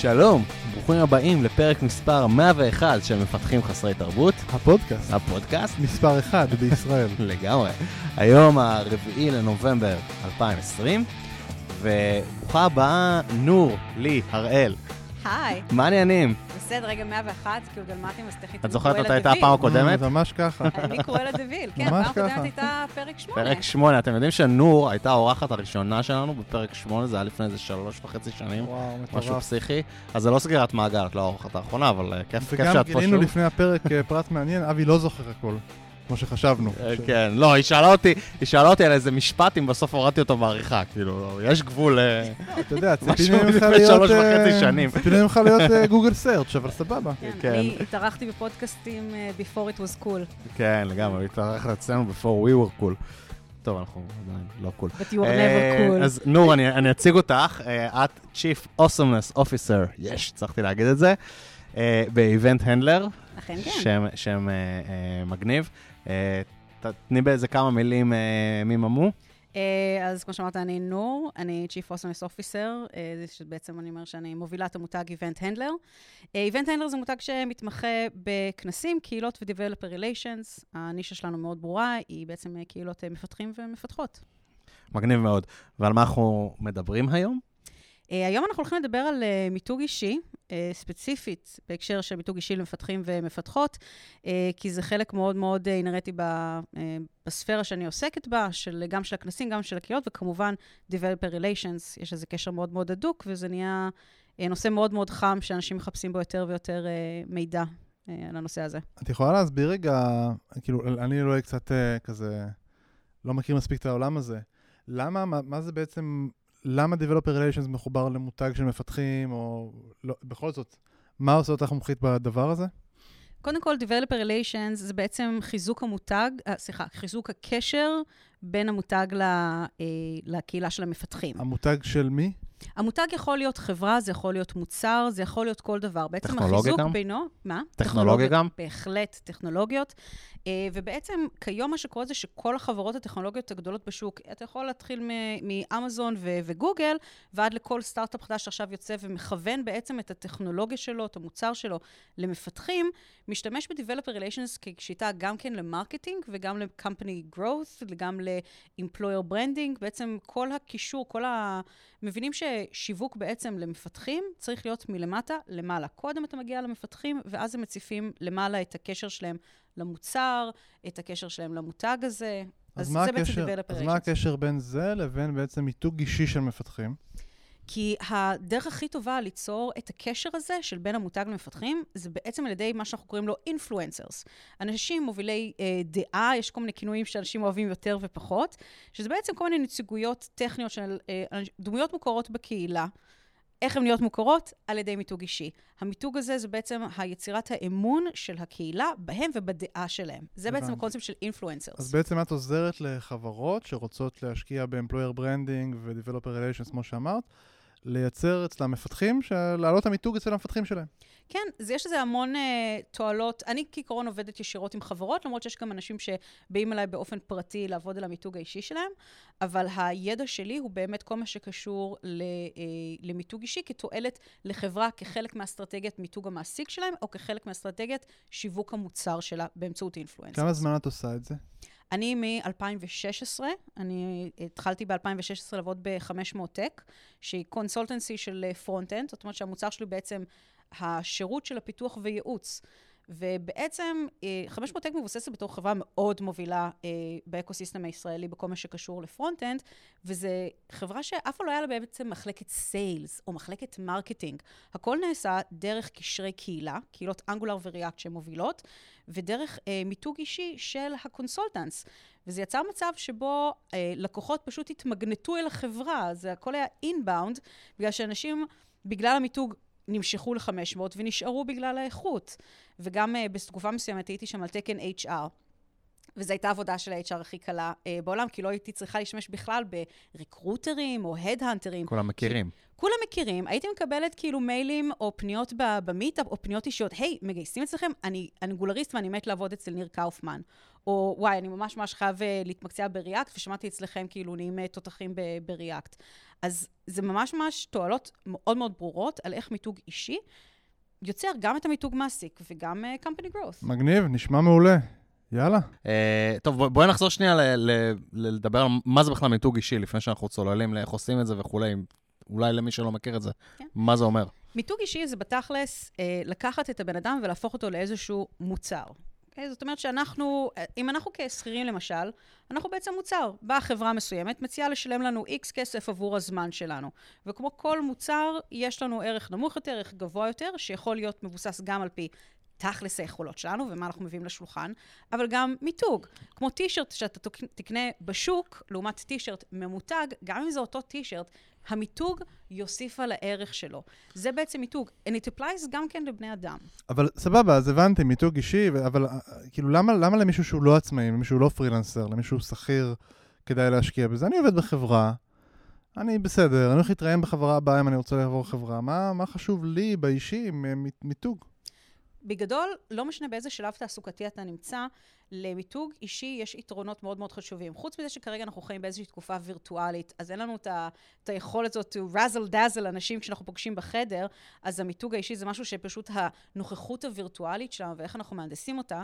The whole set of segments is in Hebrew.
שלום, ברוכים הבאים לפרק מספר 101 של מפתחים חסרי תרבות, הפודקאסט, הפודקאסט. מספר אחד בישראל. לגמרי. היום הרביעי לנובמבר 2020, וברוכה הבאה נור, לי, הראל. היי, מה העניינים? בסדר, רגע 101, כאילו דלמטים, אז תכף את זוכרת מתי הייתה הפעם הקודמת? אה, ממש ככה. אני קורא דביל, כן, ממש הפעם הקודמת. הייתה פרק 8. פרק 8, אתם יודעים שנור הייתה האורחת הראשונה שלנו בפרק 8, זה היה לפני איזה שלוש וחצי שנים, משהו. פסיכי. אז זה לא סגירת מעגל, את לא האורחת האחרונה, אבל אה, כיף וגם שאת פה גילינו שוב. לפני הפרק אה, פרט מעניין, אבי לא זוכר הכל, כמו שחשבנו. אה, כן, לא, היא שאלה אותי, היא שאלה אותי על איזה משפט, אם בסוף הורדתי אותו בעריכה, כאילו, יש גבול, אה, אתה יודע, משהו ציפינו ממך להיות... שלוש אה, וחצי שנים. ציפינו ממך להיות אה, גוגל סרצ', אבל סבבה. כן, כן. אני התארחתי בפודקאסטים אה, before it was cool, כן, לגמרי, היא התארחת אצלנו before we were cool. טוב, אנחנו עדיין לא קול. but you were אה, never cool. אז נור, אני אציג אותך, אה, את Chief Awesomeness Officer, יש, הצלחתי להגיד את זה, אה, ב-Event Handler, אכן כן. שם- אה, אה, מגניב. אה, תתני באיזה כמה מילים אה, מי ממו. אה, אז כמו שאמרת, אני נור, אני Chief Awesomeness Officer, שבעצם אני אומר שאני מובילה את המותג Event Handler. Event Handler זה מותג שמתמחה בכנסים, קהילות ו-Developer Relations. הנישה שלנו מאוד ברורה, היא בעצם קהילות מפתחים ומפתחות. מגניב מאוד. ועל מה אנחנו מדברים היום? Uh, היום אנחנו הולכים לדבר על uh, מיתוג אישי, uh, ספציפית בהקשר של מיתוג אישי למפתחים ומפתחות, כי זה חלק מאוד מאוד uh, בספירה שאני עוסקת בה, של, גם של הכנסים, גם של הקהילות, וכמובן Developer Relations, יש לזה קשר מאוד מאוד הדוק, וזה נהיה נושא מאוד מאוד חם, שאנשים מחפשים בו יותר ויותר מידע על הנושא הזה. את יכולה להסביר רגע, כאילו, אני אולי קצת אה, כזה, לא מכיר מספיק את העולם הזה. למה, מה, מה זה בעצם, למה Developer Relations מחובר למותג של מפתחים, או לא, בכל זאת, מה עושה אותך מומחית בדבר הזה? קודם כל, Developer Relations זה בעצם חיזוק המותג, uh, סליחה, חיזוק הקשר בין המותג ל, uh, לקהילה של המפתחים. המותג של מי? המותג יכול להיות חברה, זה יכול להיות מוצר, זה יכול להיות כל דבר. בעצם טכנולוגיה החיזוק גם? בינו... מה? טכנולוגיה גם? בהחלט, טכנולוגיות. אה, ובעצם כיום מה שקורה זה שכל החברות הטכנולוגיות הגדולות בשוק, אתה יכול להתחיל מאמזון ו- וגוגל, ועד לכל סטארט-אפ חדש שעכשיו יוצא ומכוון בעצם את הטכנולוגיה שלו, את המוצר שלו, למפתחים, משתמש ב-Developer Relations כשיטה גם כן ל marketing וגם ל-company growth וגם ל-employer branding. בעצם כל הקישור, כל ה... מבינים ששיווק בעצם למפתחים צריך להיות מלמטה למעלה. קודם אתה מגיע למפתחים, ואז הם מציפים למעלה את הקשר שלהם למוצר, את הקשר שלהם למותג הזה. אז, מה זה בעצם הקשר- Developer אז מה. הקשר בין זה לבין בעצם מיתוג אישי של מפתחים? כי הדרך הכי טובה ליצור את הקשר הזה של בין המותג למפתחים, זה בעצם על ידי מה שאנחנו קוראים לו אינפלואנסרס. אנשים מובילי אה, דעה, יש כל מיני כינויים שאנשים אוהבים יותר ופחות, שזה בעצם כל מיני נציגויות טכניות של אה, דמויות מוכרות בקהילה. איך הן נהיות מוכרות? על ידי מיתוג אישי. המיתוג הזה זה בעצם היצירת האמון של הקהילה בהם ובדעה שלהם. זה בעצם הבנתי. הקונספט של אינפלואנסרס. אז בעצם את עוזרת לחברות שרוצות להשקיע ב-employer branding ו-developer relations, כמו שאמרת, לייצר אצלם מפתחים, של- להעלות המיתוג אצל המפתחים שלהם. כן, אז יש לזה המון uh, תועלות. אני כעיקרון עובדת ישירות עם חברות, למרות שיש גם אנשים שבאים אליי באופן פרטי לעבוד על המיתוג האישי שלהם, אבל הידע שלי הוא באמת כל מה שקשור ל, uh, למיתוג אישי כתועלת לחברה כחלק מאסטרטגיית מיתוג המעסיק שלהם, או כחלק מאסטרטגיית שיווק המוצר שלה באמצעות influencer. כמה זמן את עושה את זה? אני מ-2016, אני התחלתי ב-2016 לעבוד ב-500Tech, שהיא consultancy של front-end, זאת אומרת שהמוצר שלי בעצם השירות של הפיתוח וייעוץ. ובעצם, אה, 500Tech מבוססת בתור חברה מאוד מובילה אה, ב ecosystem הישראלי בכל מה שקשור ל front-end, וזו חברה שאף פעם לא היה לה בעצם מחלקת sales או מחלקת marketing. הכל נעשה דרך קשרי קהילה, קהילות Angular ו React שהן מובילות, ודרך אה, מיתוג אישי של ה consultants. וזה יצר מצב שבו אה, לקוחות פשוט התמגנטו אל החברה, זה הכל היה inbound, בגלל שאנשים, בגלל המיתוג, נמשכו ל-500 ונשארו בגלל האיכות. וגם uh, בתקופה מסוימת הייתי שם על תקן HR. וזו הייתה עבודה של ה-HR הכי קלה uh, בעולם, כי לא הייתי צריכה להשתמש בכלל בריקרוטרים או הד האנטרים. כולם מכירים. כולם מכירים, הייתי מקבלת כאילו מיילים או פניות במיטאפ, או פניות אישיות, היי, מגייסים אצלכם? אני אנגולריסט ואני מת לעבוד אצל ניר קאופמן. או וואי, אני ממש ממש חייב אה, להתמקצע ב React, ושמעתי אצלכם כאילו נהיים תותחים ב React. אז זה ממש ממש תועלות מאוד מאוד ברורות על איך מיתוג אישי יוצר גם את המיתוג מעסיק וגם uh, company growth. מגניב, נשמע מעולה. יאללה. Uh, טוב, בוא, בואי נחזור שנייה ל, ל, ל, לדבר על מה זה בכלל מיתוג אישי, לפני שאנחנו צוללים לאיך עושים את זה וכולי. אולי למי שלא מכיר את זה, כן. מה זה אומר? מיתוג אישי זה בתכלס אה, לקחת את הבן אדם ולהפוך אותו לאיזשהו מוצר. Okay, זאת אומרת שאנחנו, אם אנחנו כשכירים למשל, אנחנו בעצם מוצר. באה חברה מסוימת, מציעה לשלם לנו איקס כסף עבור הזמן שלנו. וכמו כל מוצר, יש לנו ערך נמוך יותר, ערך גבוה יותר, שיכול להיות מבוסס גם על פי תכלס היכולות שלנו ומה אנחנו מביאים לשולחן, אבל גם מיתוג. כמו טישרט שאתה תקנה בשוק, לעומת טישרט ממותג, גם אם זה אותו טישרט, המיתוג יוסיף על הערך שלו. זה בעצם מיתוג. And it applies גם כן לבני אדם. אבל סבבה, אז הבנתי, מיתוג אישי, אבל אה, כאילו, למה, למה למישהו שהוא לא עצמאי, למישהו לא פרילנסר, למישהו שכיר, כדאי להשקיע בזה? אני עובד בחברה, אני בסדר, אני הולך להתראיין בחברה הבאה אם אני רוצה לעבור חברה. מה, מה חשוב לי באישי מיתוג? בגדול, לא משנה באיזה שלב תעסוקתי אתה נמצא, למיתוג אישי יש יתרונות מאוד מאוד חשובים. חוץ מזה שכרגע אנחנו חיים באיזושהי תקופה וירטואלית, אז אין לנו את, ה, את היכולת הזאת to razzle dazzle אנשים כשאנחנו פוגשים בחדר, אז המיתוג האישי זה משהו שפשוט הנוכחות הווירטואלית שלנו ואיך אנחנו מהנדסים אותה.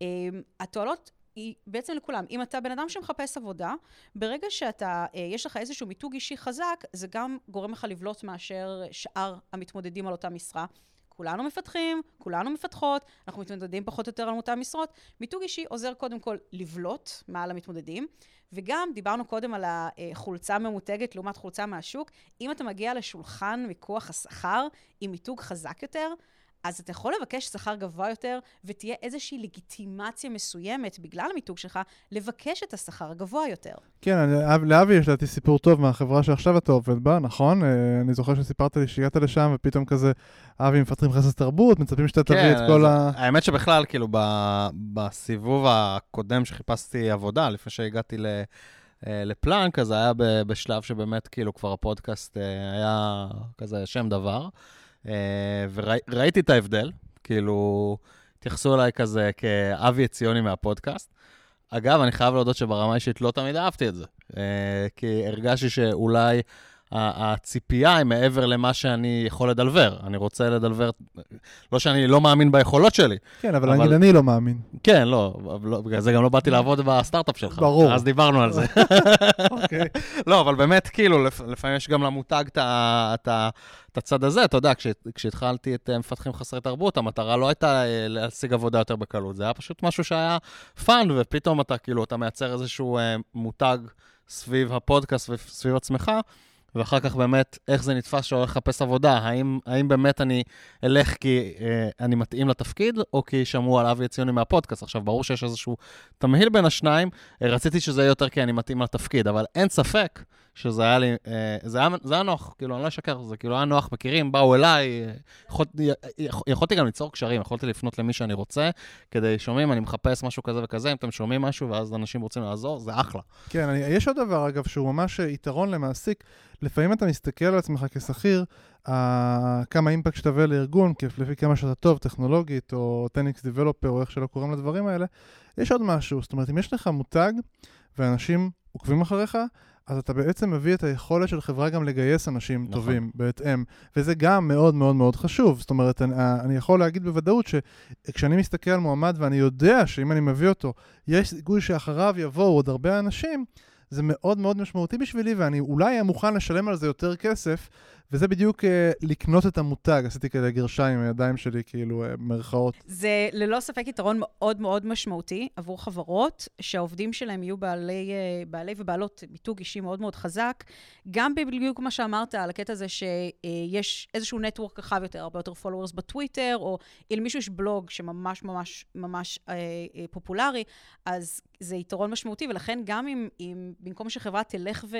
אמ, התועלות היא בעצם לכולם. אם אתה בן אדם שמחפש עבודה, ברגע שאתה, אה, יש לך איזשהו מיתוג אישי חזק, זה גם גורם לך לבלוט מאשר שאר המתמודדים על אותה משרה. כולנו מפתחים, כולנו מפתחות, אנחנו מתמודדים פחות או יותר על אותן משרות. מיתוג אישי עוזר קודם כל לבלוט מעל המתמודדים, וגם דיברנו קודם על החולצה ממותגת לעומת חולצה מהשוק. אם אתה מגיע לשולחן מכוח השכר עם מיתוג חזק יותר, אז אתה יכול לבקש שכר גבוה יותר, ותהיה איזושהי לגיטימציה מסוימת, בגלל המיתוג שלך, לבקש את השכר הגבוה יותר. כן, אני, לאבי יש לדעתי סיפור טוב מהחברה שעכשיו אתה עובד בה, נכון? אה, אני זוכר שסיפרת לי שהגעת לשם, ופתאום כזה, אבי מפתחים חסד תרבות, מצפים שאתה תביא את כן, כל ה... האמת שבכלל, כאילו, בסיבוב הקודם שחיפשתי עבודה, לפני שהגעתי ל... אה, לפלאנק, אז היה בשלב שבאמת, כאילו, כבר הפודקאסט אה, היה כזה שם דבר. אה, וראיתי את ההבדל, כאילו, התייחסו אליי כזה כאבי עציוני מהפודקאסט. אגב, אני חייב להודות שברמה אישית לא תמיד אהבתי את זה, אה, כי הרגשתי שאולי הציפייה היא מעבר למה שאני יכול לדלבר. אני רוצה לדלבר, לא שאני לא מאמין ביכולות שלי. כן, אבל, אבל... נגיד אני לא מאמין. כן, לא, לא, בגלל זה גם לא באתי לעבוד בסטארט-אפ שלך. ברור. אז דיברנו על זה. אוקיי. לא, אבל באמת, כאילו, לפעמים יש גם למותג את הצד הזה. אתה יודע, כשהתחלתי את אה, מפתחים חסרי תרבות, המטרה לא הייתה אה, להשיג עבודה יותר בקלות, זה היה פשוט משהו שהיה fun, ופתאום אתה כאילו, אתה מייצר איזשהו אה, מותג סביב הפודקאסט וסביב עצמך. ואחר כך באמת, איך זה נתפס שהולך לחפש עבודה? האם, האם באמת אני אלך כי אה, אני מתאים לתפקיד, או כי שמעו על אבי עציוני מהפודקאסט? עכשיו, ברור שיש איזשהו תמהיל בין השניים, אה, רציתי שזה יהיה יותר כי אני מתאים לתפקיד, אבל אין ספק שזה היה לי, אה, זה, היה, זה היה נוח, כאילו, אני לא אשקר, זה כאילו היה נוח, מכירים, באו אליי, יכול, יכול, יכולתי גם ליצור קשרים, יכולתי לפנות למי שאני רוצה, כדי, שומעים, אני מחפש משהו כזה וכזה, אם אתם שומעים משהו ואז אנשים רוצים לעזור, זה אחלה. כן, אני, יש עוד דבר, אגב, שהוא ממש יתרון למעסיק. לפעמים אתה מסתכל על עצמך כשכיר, uh, כמה אימפקט שתביא לארגון, לפי כמה שאתה טוב, טכנולוגית, או טניקס דיבלופר, או איך שלא קוראים לדברים האלה, יש עוד משהו. זאת אומרת, אם יש לך מותג, ואנשים עוקבים אחריך, אז אתה בעצם מביא את היכולת של חברה גם לגייס אנשים נכון. טובים בהתאם, וזה גם מאוד מאוד מאוד חשוב. זאת אומרת, אני, אני יכול להגיד בוודאות שכשאני מסתכל על מועמד ואני יודע שאם אני מביא אותו, יש סיכוי שאחריו יבואו עוד הרבה אנשים, זה מאוד מאוד משמעותי בשבילי, ואני אולי אהיה מוכן לשלם על זה יותר כסף, וזה בדיוק uh, לקנות את המותג, עשיתי כאלה גרשיים עם הידיים שלי, כאילו, uh, מרכאות. זה ללא ספק יתרון מאוד מאוד משמעותי עבור חברות, שהעובדים שלהם יהיו בעלי, uh, בעלי ובעלות מיתוג אישי מאוד מאוד חזק. גם בדיוק מה שאמרת על הקטע הזה שיש איזשהו network רחב יותר, הרבה יותר followers בטוויטר, או אם למישהו יש בלוג שממש ממש ממש uh, uh, פופולרי, אז זה יתרון משמעותי, ולכן גם אם, אם במקום שחברה תלך ו...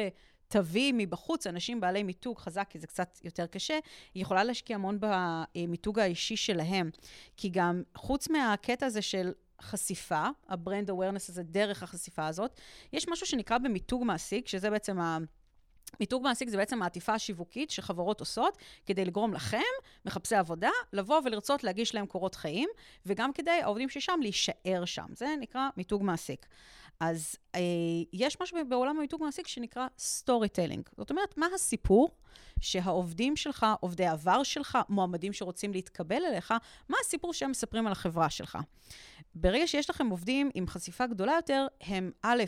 תביא מבחוץ אנשים בעלי מיתוג חזק, כי זה קצת יותר קשה, היא יכולה להשקיע המון במיתוג האישי שלהם. כי גם חוץ מהקטע הזה של חשיפה, ה brand awareness הזה דרך החשיפה הזאת, יש משהו שנקרא במיתוג מעסיק, שזה בעצם ה... מיתוג מעסיק זה בעצם העטיפה השיווקית שחברות עושות כדי לגרום לכם, מחפשי עבודה, לבוא ולרצות להגיש להם קורות חיים, וגם כדי העובדים ששם להישאר שם. זה נקרא מיתוג מעסיק. אז אה, יש משהו בעולם המיתוג מעסיק שנקרא storytelling. זאת אומרת, מה הסיפור שהעובדים שלך, עובדי העבר שלך, מועמדים שרוצים להתקבל אליך, מה הסיפור שהם מספרים על החברה שלך? ברגע שיש לכם עובדים עם חשיפה גדולה יותר, הם א',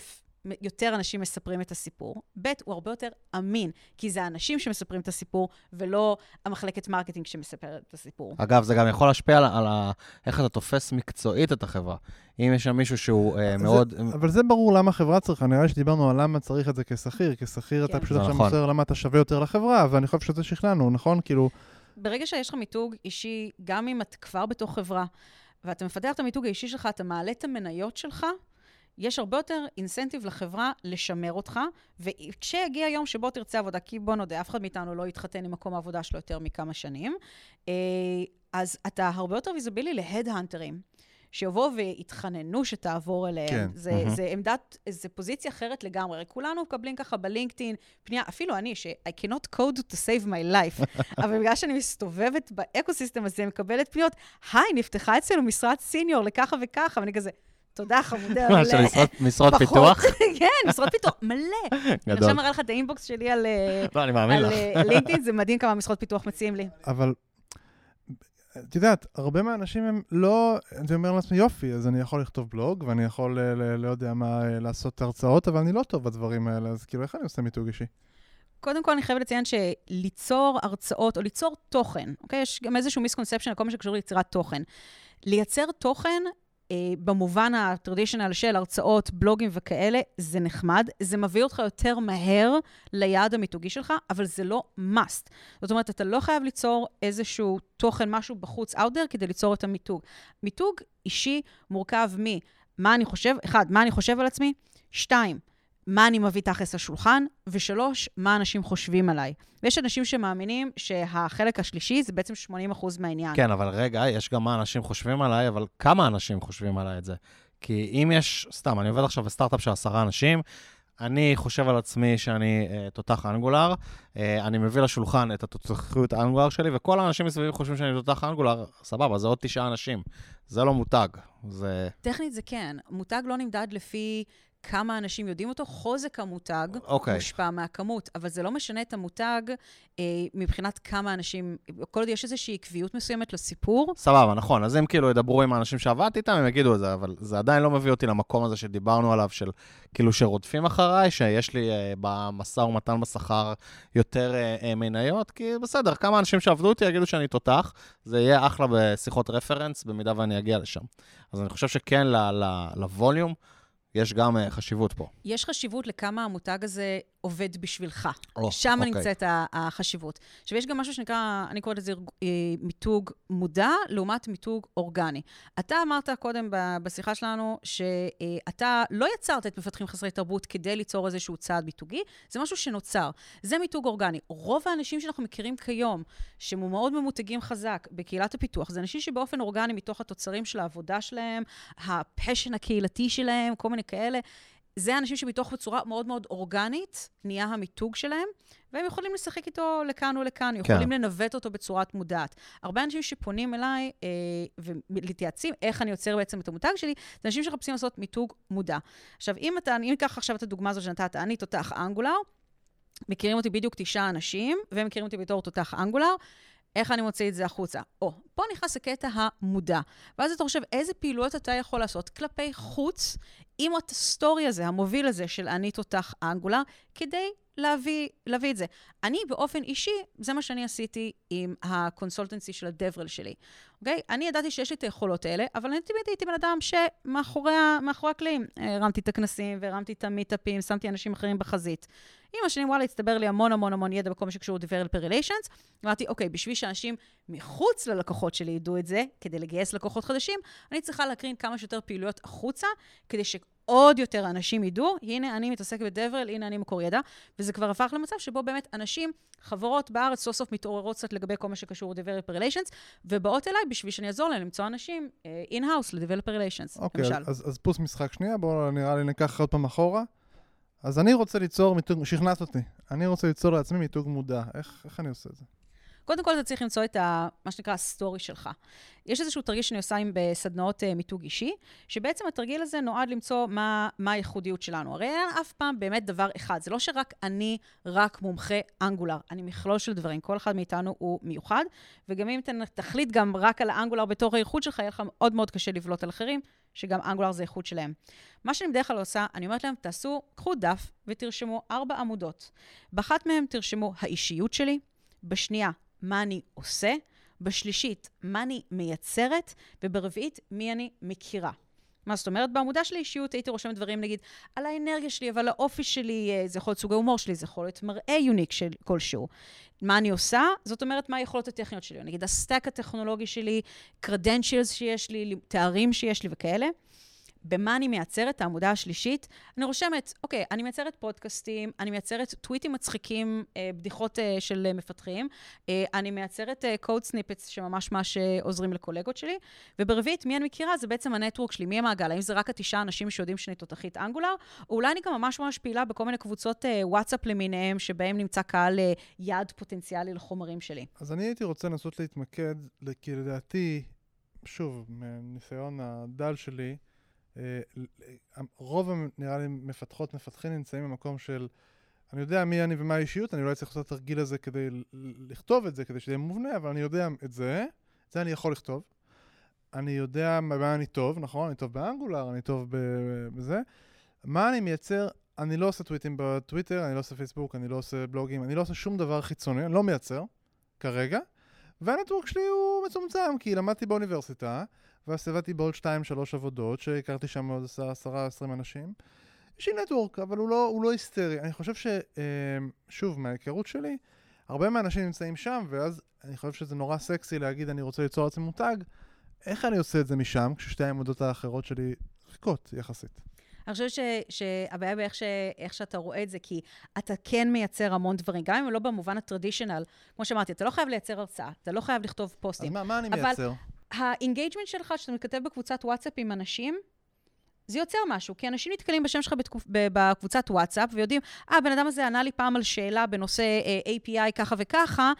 יותר אנשים מספרים את הסיפור, ב', הוא הרבה יותר אמין, כי זה האנשים שמספרים את הסיפור, ולא המחלקת marketing שמספרת את הסיפור. אגב, זה גם יכול להשפיע על, על ה, איך אתה תופס מקצועית את החברה. אם יש שם מישהו שהוא אה, מאוד... זה, אבל זה ברור למה החברה צריכה, נראה לי שדיברנו על למה צריך את זה כשכיר. כשכיר כן. אתה פשוט עכשיו נכון. מוסר למה אתה שווה יותר לחברה, ואני חושב שזה שכנענו, נכון? כאילו, ברגע שיש לך מיתוג אישי, גם אם את כבר בתוך חברה, ואתה מפתח את המיתוג האישי שלך, אתה מעלה את המניות שלך, יש הרבה יותר אינסנטיב לחברה לשמר אותך, וכשיגיע יום שבו תרצה עבודה, כי בוא נודה, אף אחד מאיתנו לא יתחתן עם מקום העבודה שלו יותר מכמה שנים, אה, אז אתה הרבה יותר ויזבילי להד-הנטרים. שיבואו ויתחננו שתעבור אליהם. כן. זה, מהמם. זה עמדת, זה פוזיציה אחרת לגמרי. כולנו מקבלים ככה בלינקדאין פנייה, אפילו אני, ש- I cannot code to save my life, אבל בגלל שאני מסתובבת באקוסיסטם הזה, מקבלת פניות, היי, נפתחה אצלנו משרת senior לככה וככה, ואני כזה, תודה, חמודה. מה, של משרות- משרות פחות." פיתוח? כן, משרות פיתוח, מלא. אני גדול. עכשיו מראה לך את ה inbox שלי על, אה, לא, אני מאמין על לך. אה, לינקדאין, זה מדהים כמה משרות פיתוח מציעים לי. אבל את יודעת, הרבה מהאנשים הם לא, אני אומר לעצמי, יופי, אז אני יכול לכתוב בלוג, ואני יכול, אה, ל- לא יודע מה, לעשות הרצאות, אבל אני לא טוב בדברים האלה, אז כאילו, איך אני עושה מיתוג אישי? קודם כל, אני חייבת לציין שליצור הרצאות, או ליצור תוכן, אוקיי? יש גם איזשהו מיסקונספציה על כל מה שקשור ליצירת תוכן. לייצר תוכן, במובן הטרדישיונל של הרצאות, בלוגים וכאלה, זה נחמד. זה מביא אותך יותר מהר ליעד המיתוגי שלך, אבל זה לא must. זאת אומרת, אתה לא חייב ליצור איזשהו תוכן, משהו בחוץ, out there, כדי ליצור את המיתוג. מיתוג אישי מורכב ממה אני חושב, אחד, מה אני חושב על עצמי, שתיים, מה אני מביא תכלס לשולחן, ושלוש, מה אנשים חושבים עליי. ויש אנשים שמאמינים שהחלק השלישי זה בעצם 80% מהעניין. כן, אבל רגע, יש גם מה אנשים חושבים עליי, אבל כמה אנשים חושבים עליי את זה? כי אם יש, סתם, אני עובד עכשיו בסטארט-אפ של עשרה אנשים, אני חושב על עצמי שאני uh, תותח אנגולר, uh, אני מביא לשולחן את התותחיות האנגולר שלי, וכל האנשים מסביבי חושבים שאני תותח אנגולר, סבבה, זה עוד תשעה אנשים. זה לא מותג, זה... טכנית זה כן. מותג לא נמדד לפי כמה אנשים יודעים אותו, חוזק המותג אוקיי. מושפע מהכמות, אבל זה לא משנה את המותג אה, מבחינת כמה אנשים, כל עוד יש איזושהי עקביות מסוימת לסיפור, סבבה, נכון. אז אם כאילו ידברו עם האנשים שעבדתי איתם, הם יגידו את זה, אבל זה עדיין לא מביא אותי למקום הזה שדיברנו עליו, של כאילו שרודפים אחריי, שיש לי אה, במשא ומתן בשכר יותר אה, אה, מניות, כי בסדר, כמה אנשים שעבדו איתי יגידו שאני תותח, זה יהיה אחלה בשיחות רפרנס, במידה ואני אגיע לשם. אז אני חושב שכן, ל- ל- לווליום, יש גם אה, חשיבות פה. יש חשיבות לכמה המותג הזה עובד בשבילך. או, שם אוקיי. נמצאת החשיבות. עכשיו, יש גם משהו שנקרא, אני קוראת לזה אה, מיתוג מודע לעומת מיתוג אורגני. אתה אמרת קודם בשיחה שלנו שאתה לא יצרת את מפתחים חסרי תרבות כדי ליצור איזשהו צעד מיתוגי, זה משהו שנוצר. זה מיתוג אורגני. רוב האנשים שאנחנו מכירים כיום, שהם מאוד ממותגים חזק בקהילת הפיתוח, זה אנשים שבאופן אורגני, מתוך התוצרים של העבודה שלהם, הפשן הקהילתי שלהם, כל מיני כאלה, זה אנשים שמתוך בצורה מאוד מאוד אורגנית נהיה המיתוג שלהם, והם יכולים לשחק איתו לכאן ולכאן, כן. יכולים לנווט אותו בצורת מודעת. הרבה אנשים שפונים אליי אה, ומתייעצים איך אני יוצר בעצם את המותג שלי, זה אנשים שמחפשים לעשות מיתוג מודע. עכשיו, אם אתה, אם ניקח עכשיו את הדוגמה הזו שנתת, אני תותח אנגולר, מכירים אותי בדיוק תשעה אנשים, והם מכירים אותי בתור תותח אנגולר, איך אני מוציא את זה החוצה? או, פה נכנס הקטע המודע. ואז אתה חושב, איזה פעילויות אתה יכול לעשות כלפי חוץ עם ה story הזה, המוביל הזה של אני תותח אנגולר, כדי להביא, להביא את זה. אני באופן אישי, זה מה שאני עשיתי עם ה consultancy של ה DevRel שלי. אוקיי? אני ידעתי שיש לי את היכולות האלה, אבל אני תמיד הייתי בן אדם שמאחורי הקלעים. הרמתי את הכנסים והרמתי את המיטאפים, שמתי אנשים אחרים בחזית. עם השנים, וואלה, הצטבר לי המון המון המון ידע בכל מה שקשור ל-Developer Relations. אמרתי, אוקיי, בשביל שאנשים מחוץ ללקוחות שלי ידעו את זה, כדי לגייס לקוחות חדשים, אני צריכה להקרין כמה שיותר פעילויות החוצה, כדי שעוד יותר אנשים ידעו, הנה, אני מתעסק ב DevRel, הנה, אני מקור ידע, וזה כבר הפך למצב שבו באמת אנשים, חברות בארץ, סוף סוף מתעוררות קצת לגבי כל מה שקשור ל-Developer Relations, ובאות אליי בשביל שאני אעזור להם למצוא אנשים in-house ל-Developer Relations, אוקיי, למשל. אז, אז פוס משחק שנייה, בואו נראה לי ניקח עוד פעם אחורה. אז אני רוצה ליצור מיתוג, שכנעת אותי. אני רוצה ליצור לעצמי מיתוג מודע. איך, איך אני עושה את זה? קודם כל, אתה צריך למצוא את ה, מה שנקרא ה story שלך. יש איזשהו תרגיל שאני עושה עם בסדנאות uh, מיתוג אישי, שבעצם התרגיל הזה נועד למצוא מה, מה הייחודיות שלנו. הרי אין אף פעם באמת דבר אחד. זה לא שרק אני רק מומחה אנגולר, אני מכלול של דברים. כל אחד מאיתנו הוא מיוחד, וגם אם תחליט גם רק על האנגולר בתור הייחוד שלך, יהיה לך מאוד מאוד קשה לבלוט על אחרים, שגם אנגולר זה איכות שלהם. מה שאני בדרך כלל עושה, אני אומרת להם, תעשו, קחו דף ותרשמו ארבע עמודות. באחת מהן תרשמו האישיות שלי, בשנייה, מה אני עושה, בשלישית, מה אני מייצרת, וברביעית, מי אני מכירה. מה זאת אומרת? בעמודה של האישיות הייתי רושמת דברים, נגיד, על האנרגיה שלי, אבל האופי שלי, אה, זה יכול להיות סוג ההומור שלי, זה יכול להיות מראה unique של כלשהו. מה אני עושה? זאת אומרת, מה היכולות הטכניות שלי. נגיד, ה stack הטכנולוגי שלי, credentials שיש לי, תארים שיש לי וכאלה. במה אני מייצרת, העמודה השלישית, אני רושמת, אוקיי, אני מייצרת פודקאסטים, אני מייצרת טוויטים מצחיקים, אה, בדיחות אה, של מפתחים, אה, אני מייצרת אה, snippets שממש ממש אה, עוזרים לקולגות שלי, וברביעית, מי אני מכירה? זה בעצם ה network שלי, מי המעגל? האם זה רק התשעה אנשים שיודעים שאני תותחית אנגולר, או אולי אני גם ממש ממש פעילה בכל מיני קבוצות אה, וואטסאפ למיניהם, שבהם נמצא קהל אה, יעד פוטנציאלי לחומרים שלי. אז אני הייתי רוצה לנסות להתמקד, כי לדעתי, שוב, מניסיון הדל שלי, אה, רוב, נראה לי, מפתחות, מפתחים נמצאים במקום של אני יודע מי אני ומה האישיות, אני אולי צריך לעשות את התרגיל הזה כדי לכתוב את זה, כדי שזה יהיה מובנה, אבל אני יודע את זה, את זה אני יכול לכתוב. אני יודע מה אני טוב, נכון? אני טוב באנגולר, אני טוב בזה. מה אני מייצר? אני לא עושה טוויטים בטוויטר, אני לא עושה פייסבוק, אני לא עושה בלוגים, אני לא עושה שום דבר חיצוני, אני לא מייצר, כרגע. והנטוורק שלי הוא מצומצם, כי למדתי באוניברסיטה, ואז עבדתי בעוד 2-3 עבודות, שהכרתי שם עוד 10-20 אנשים. יש לי נטוורק, אבל הוא לא, הוא לא היסטרי. אני חושב ש... אמ, שוב, מההיכרות שלי, הרבה מהאנשים נמצאים שם, ואז אני חושב שזה נורא סקסי להגיד, אני רוצה ליצור לעצמי מותג. איך אני עושה את זה משם, כששתי העמודות האחרות שלי ריקות יחסית? אני חושבת ש, שהבעיה באיך ש, שאתה רואה את זה, כי אתה כן מייצר המון דברים, גם אם לא במובן ה traditional. כמו שאמרתי, אתה לא חייב לייצר הרצאה, אתה לא חייב לכתוב פוסטים. אז מה, מה אני מייצר? ה engagement שלך, שאתה מתכתב בקבוצת וואטסאפ עם אנשים, זה יוצר משהו, כי אנשים נתקלים בשם שלך בתקופ... בקבוצת וואטסאפ ויודעים, אה, הבן אדם הזה ענה לי פעם על שאלה בנושא אה, API ככה וככה,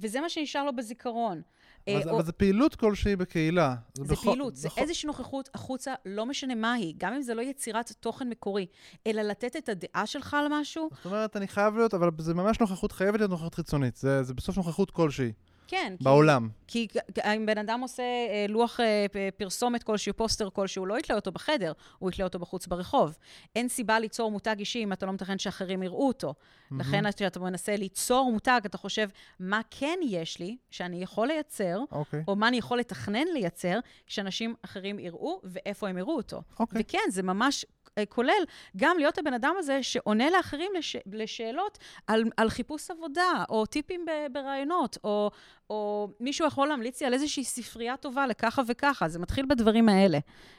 וזה מה שנשאר לו בזיכרון. אבל, uh, או... אבל זה פעילות כלשהי בקהילה. זה, זה בכל... פעילות, זה בכל... איזושהי נוכחות החוצה, לא משנה מה היא, גם אם זה לא יצירת תוכן מקורי, אלא לתת את הדעה שלך על משהו. זאת אומרת, אני חייב להיות, אבל זה ממש נוכחות, חייבת להיות נוכחות חיצונית. זה, זה בסוף נוכחות כלשהי. כן. בעולם. כי, כי אם בן אדם עושה אה, לוח אה, פרסומת כלשהו, פוסטר כלשהו, לא יתלה אותו בחדר, הוא יתלה אותו בחוץ ברחוב. אין סיבה ליצור מותג אישי אם אתה לא מתכן שאחרים יראו אותו. Mm-hmm. לכן כשאתה מנסה ליצור מותג, אתה חושב, מה כן יש לי שאני יכול לייצר, okay. אוקיי. או מה אני יכול לתכנן לייצר, שאנשים אחרים יראו, ואיפה הם יראו אותו. Okay. אוקיי. וכן, זה ממש אה, כולל גם להיות הבן אדם הזה שעונה לאחרים לש, לשאלות על, על חיפוש עבודה, או טיפים ברעיונות, או, או מישהו יכול להמליץ לי על איזושהי ספרייה טובה לככה וככה. זה מתחיל בדברים האלה.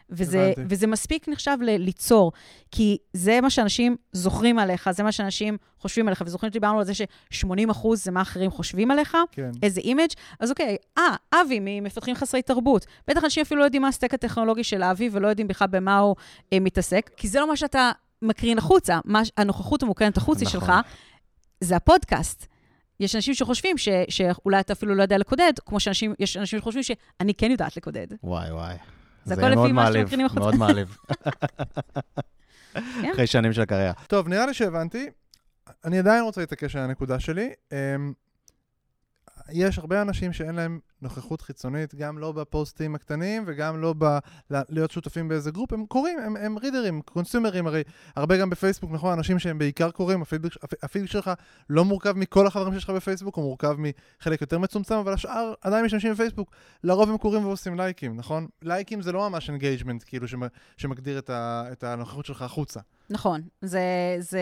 וזה, וזה מספיק נחשב ל- ליצור, כי זה מה שאנשים זוכרים עליך, זה מה שאנשים חושבים עליך. וזוכרים שדיברנו על זה ש-80 אחוז זה מה אחרים חושבים עליך, כן. איזה image, אז אוקיי, אה, אבי ממפתחים חסרי תרבות. בטח אנשים אפילו לא יודעים מה הסטק הטכנולוגי של אבי, ולא יודעים בכלל במה הוא אה, מתעסק, כי זה לא מה שאתה מקרין החוצה. מה, הנוכחות המוקרנת החוצי נכון. שלך, זה הפודקאסט. יש אנשים שחושבים ש, שאולי אתה אפילו לא יודע לקודד, כמו שיש אנשים שחושבים שאני כן יודעת לקודד. וואי, וואי. זה הכל לפי מה שמקרינים החוצה. מאוד מעליב. כן. אחרי שנים של קריירה. טוב, נראה לי שהבנתי. אני עדיין רוצה להתעקש על הנקודה שלי. יש הרבה אנשים שאין להם נוכחות חיצונית, גם לא בפוסטים הקטנים וגם לא ב... להיות שותפים באיזה group, הם קוראים, הם, הם readerים, consumerים, הרי הרבה גם בפייסבוק, נכון? אנשים שהם בעיקר קוראים, הפיד שלך לא מורכב מכל החברים שיש לך בפייסבוק, הוא מורכב מחלק יותר מצומצם, אבל השאר עדיין משתמשים בפייסבוק. לרוב הם קוראים ועושים לייקים, נכון? לייקים זה לא ממש engagement, כאילו, שמגדיר את, ה, את הנוכחות שלך החוצה. נכון, זה, זה,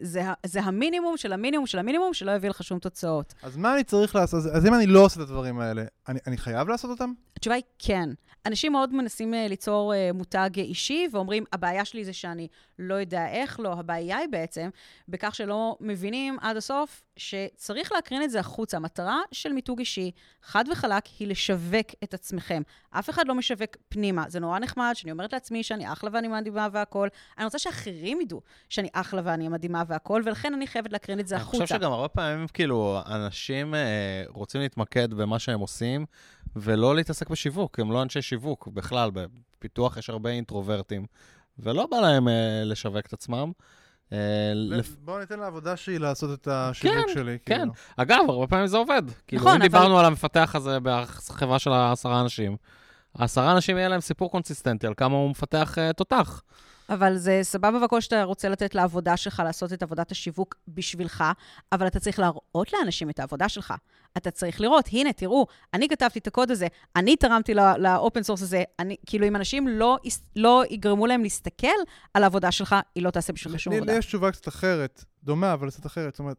זה, זה המינימום של המינימום של המינימום שלא יביא לך שום תוצאות. אז מה אני צריך לעשות? אז אם אני לא עושה את הדברים האלה, אני, אני חייב לעשות אותם? התשובה היא כן. אנשים מאוד מנסים אה, ליצור uh, מותג אישי, ואומרים, הבעיה שלי זה שאני לא יודע איך, לא, הבעיה היא בעצם בכך שלא מבינים עד הסוף שצריך להקרין את זה החוצה. המטרה של מיתוג אישי, חד וחלק, היא לשווק את עצמכם. אף אחד לא משווק פנימה. זה נורא נחמד שאני אומרת לעצמי שאני אחלה ואני מדהימה והכול. אני רוצה שאחרים ידעו שאני אחלה ואני מדהימה והכול, ולכן אני חייבת להקרין את זה אני החוצה. חושב שגם הרבה פעמים, כאילו, אנשים אה, רוצים להתמקד במה שהם עושים, ולא להתעסק בשיווק, הם לא אנשי שיווק בכלל, בפיתוח יש הרבה אינטרוברטים, ולא בא להם אה, לשווק את עצמם. אה, לפ- בואו ניתן לעבודה שלי לעשות את השיווק כן, שלי. כן. כאילו. אגב, הרבה פעמים זה עובד. כאילו, נכון, אם אבל- דיברנו על המפתח הזה בחברה של העשרה אנשים, העשרה אנשים יהיה להם סיפור קונסיסטנטי על כמה הוא מפתח אה, תותח. אבל זה סבבה והכל שאתה רוצה לתת לעבודה שלך לעשות את עבודת השיווק בשבילך, אבל אתה צריך להראות לאנשים את העבודה שלך. אתה צריך לראות, הנה, תראו, אני כתבתי את הקוד הזה, אני תרמתי לאופן סורס הזה, אני, כאילו, אם אנשים לא, לא יגרמו להם להסתכל על העבודה שלך, היא לא תעשה בשבילך שום עבודה. לי יש תשובה קצת אחרת, דומה, אבל קצת אחרת. זאת אומרת,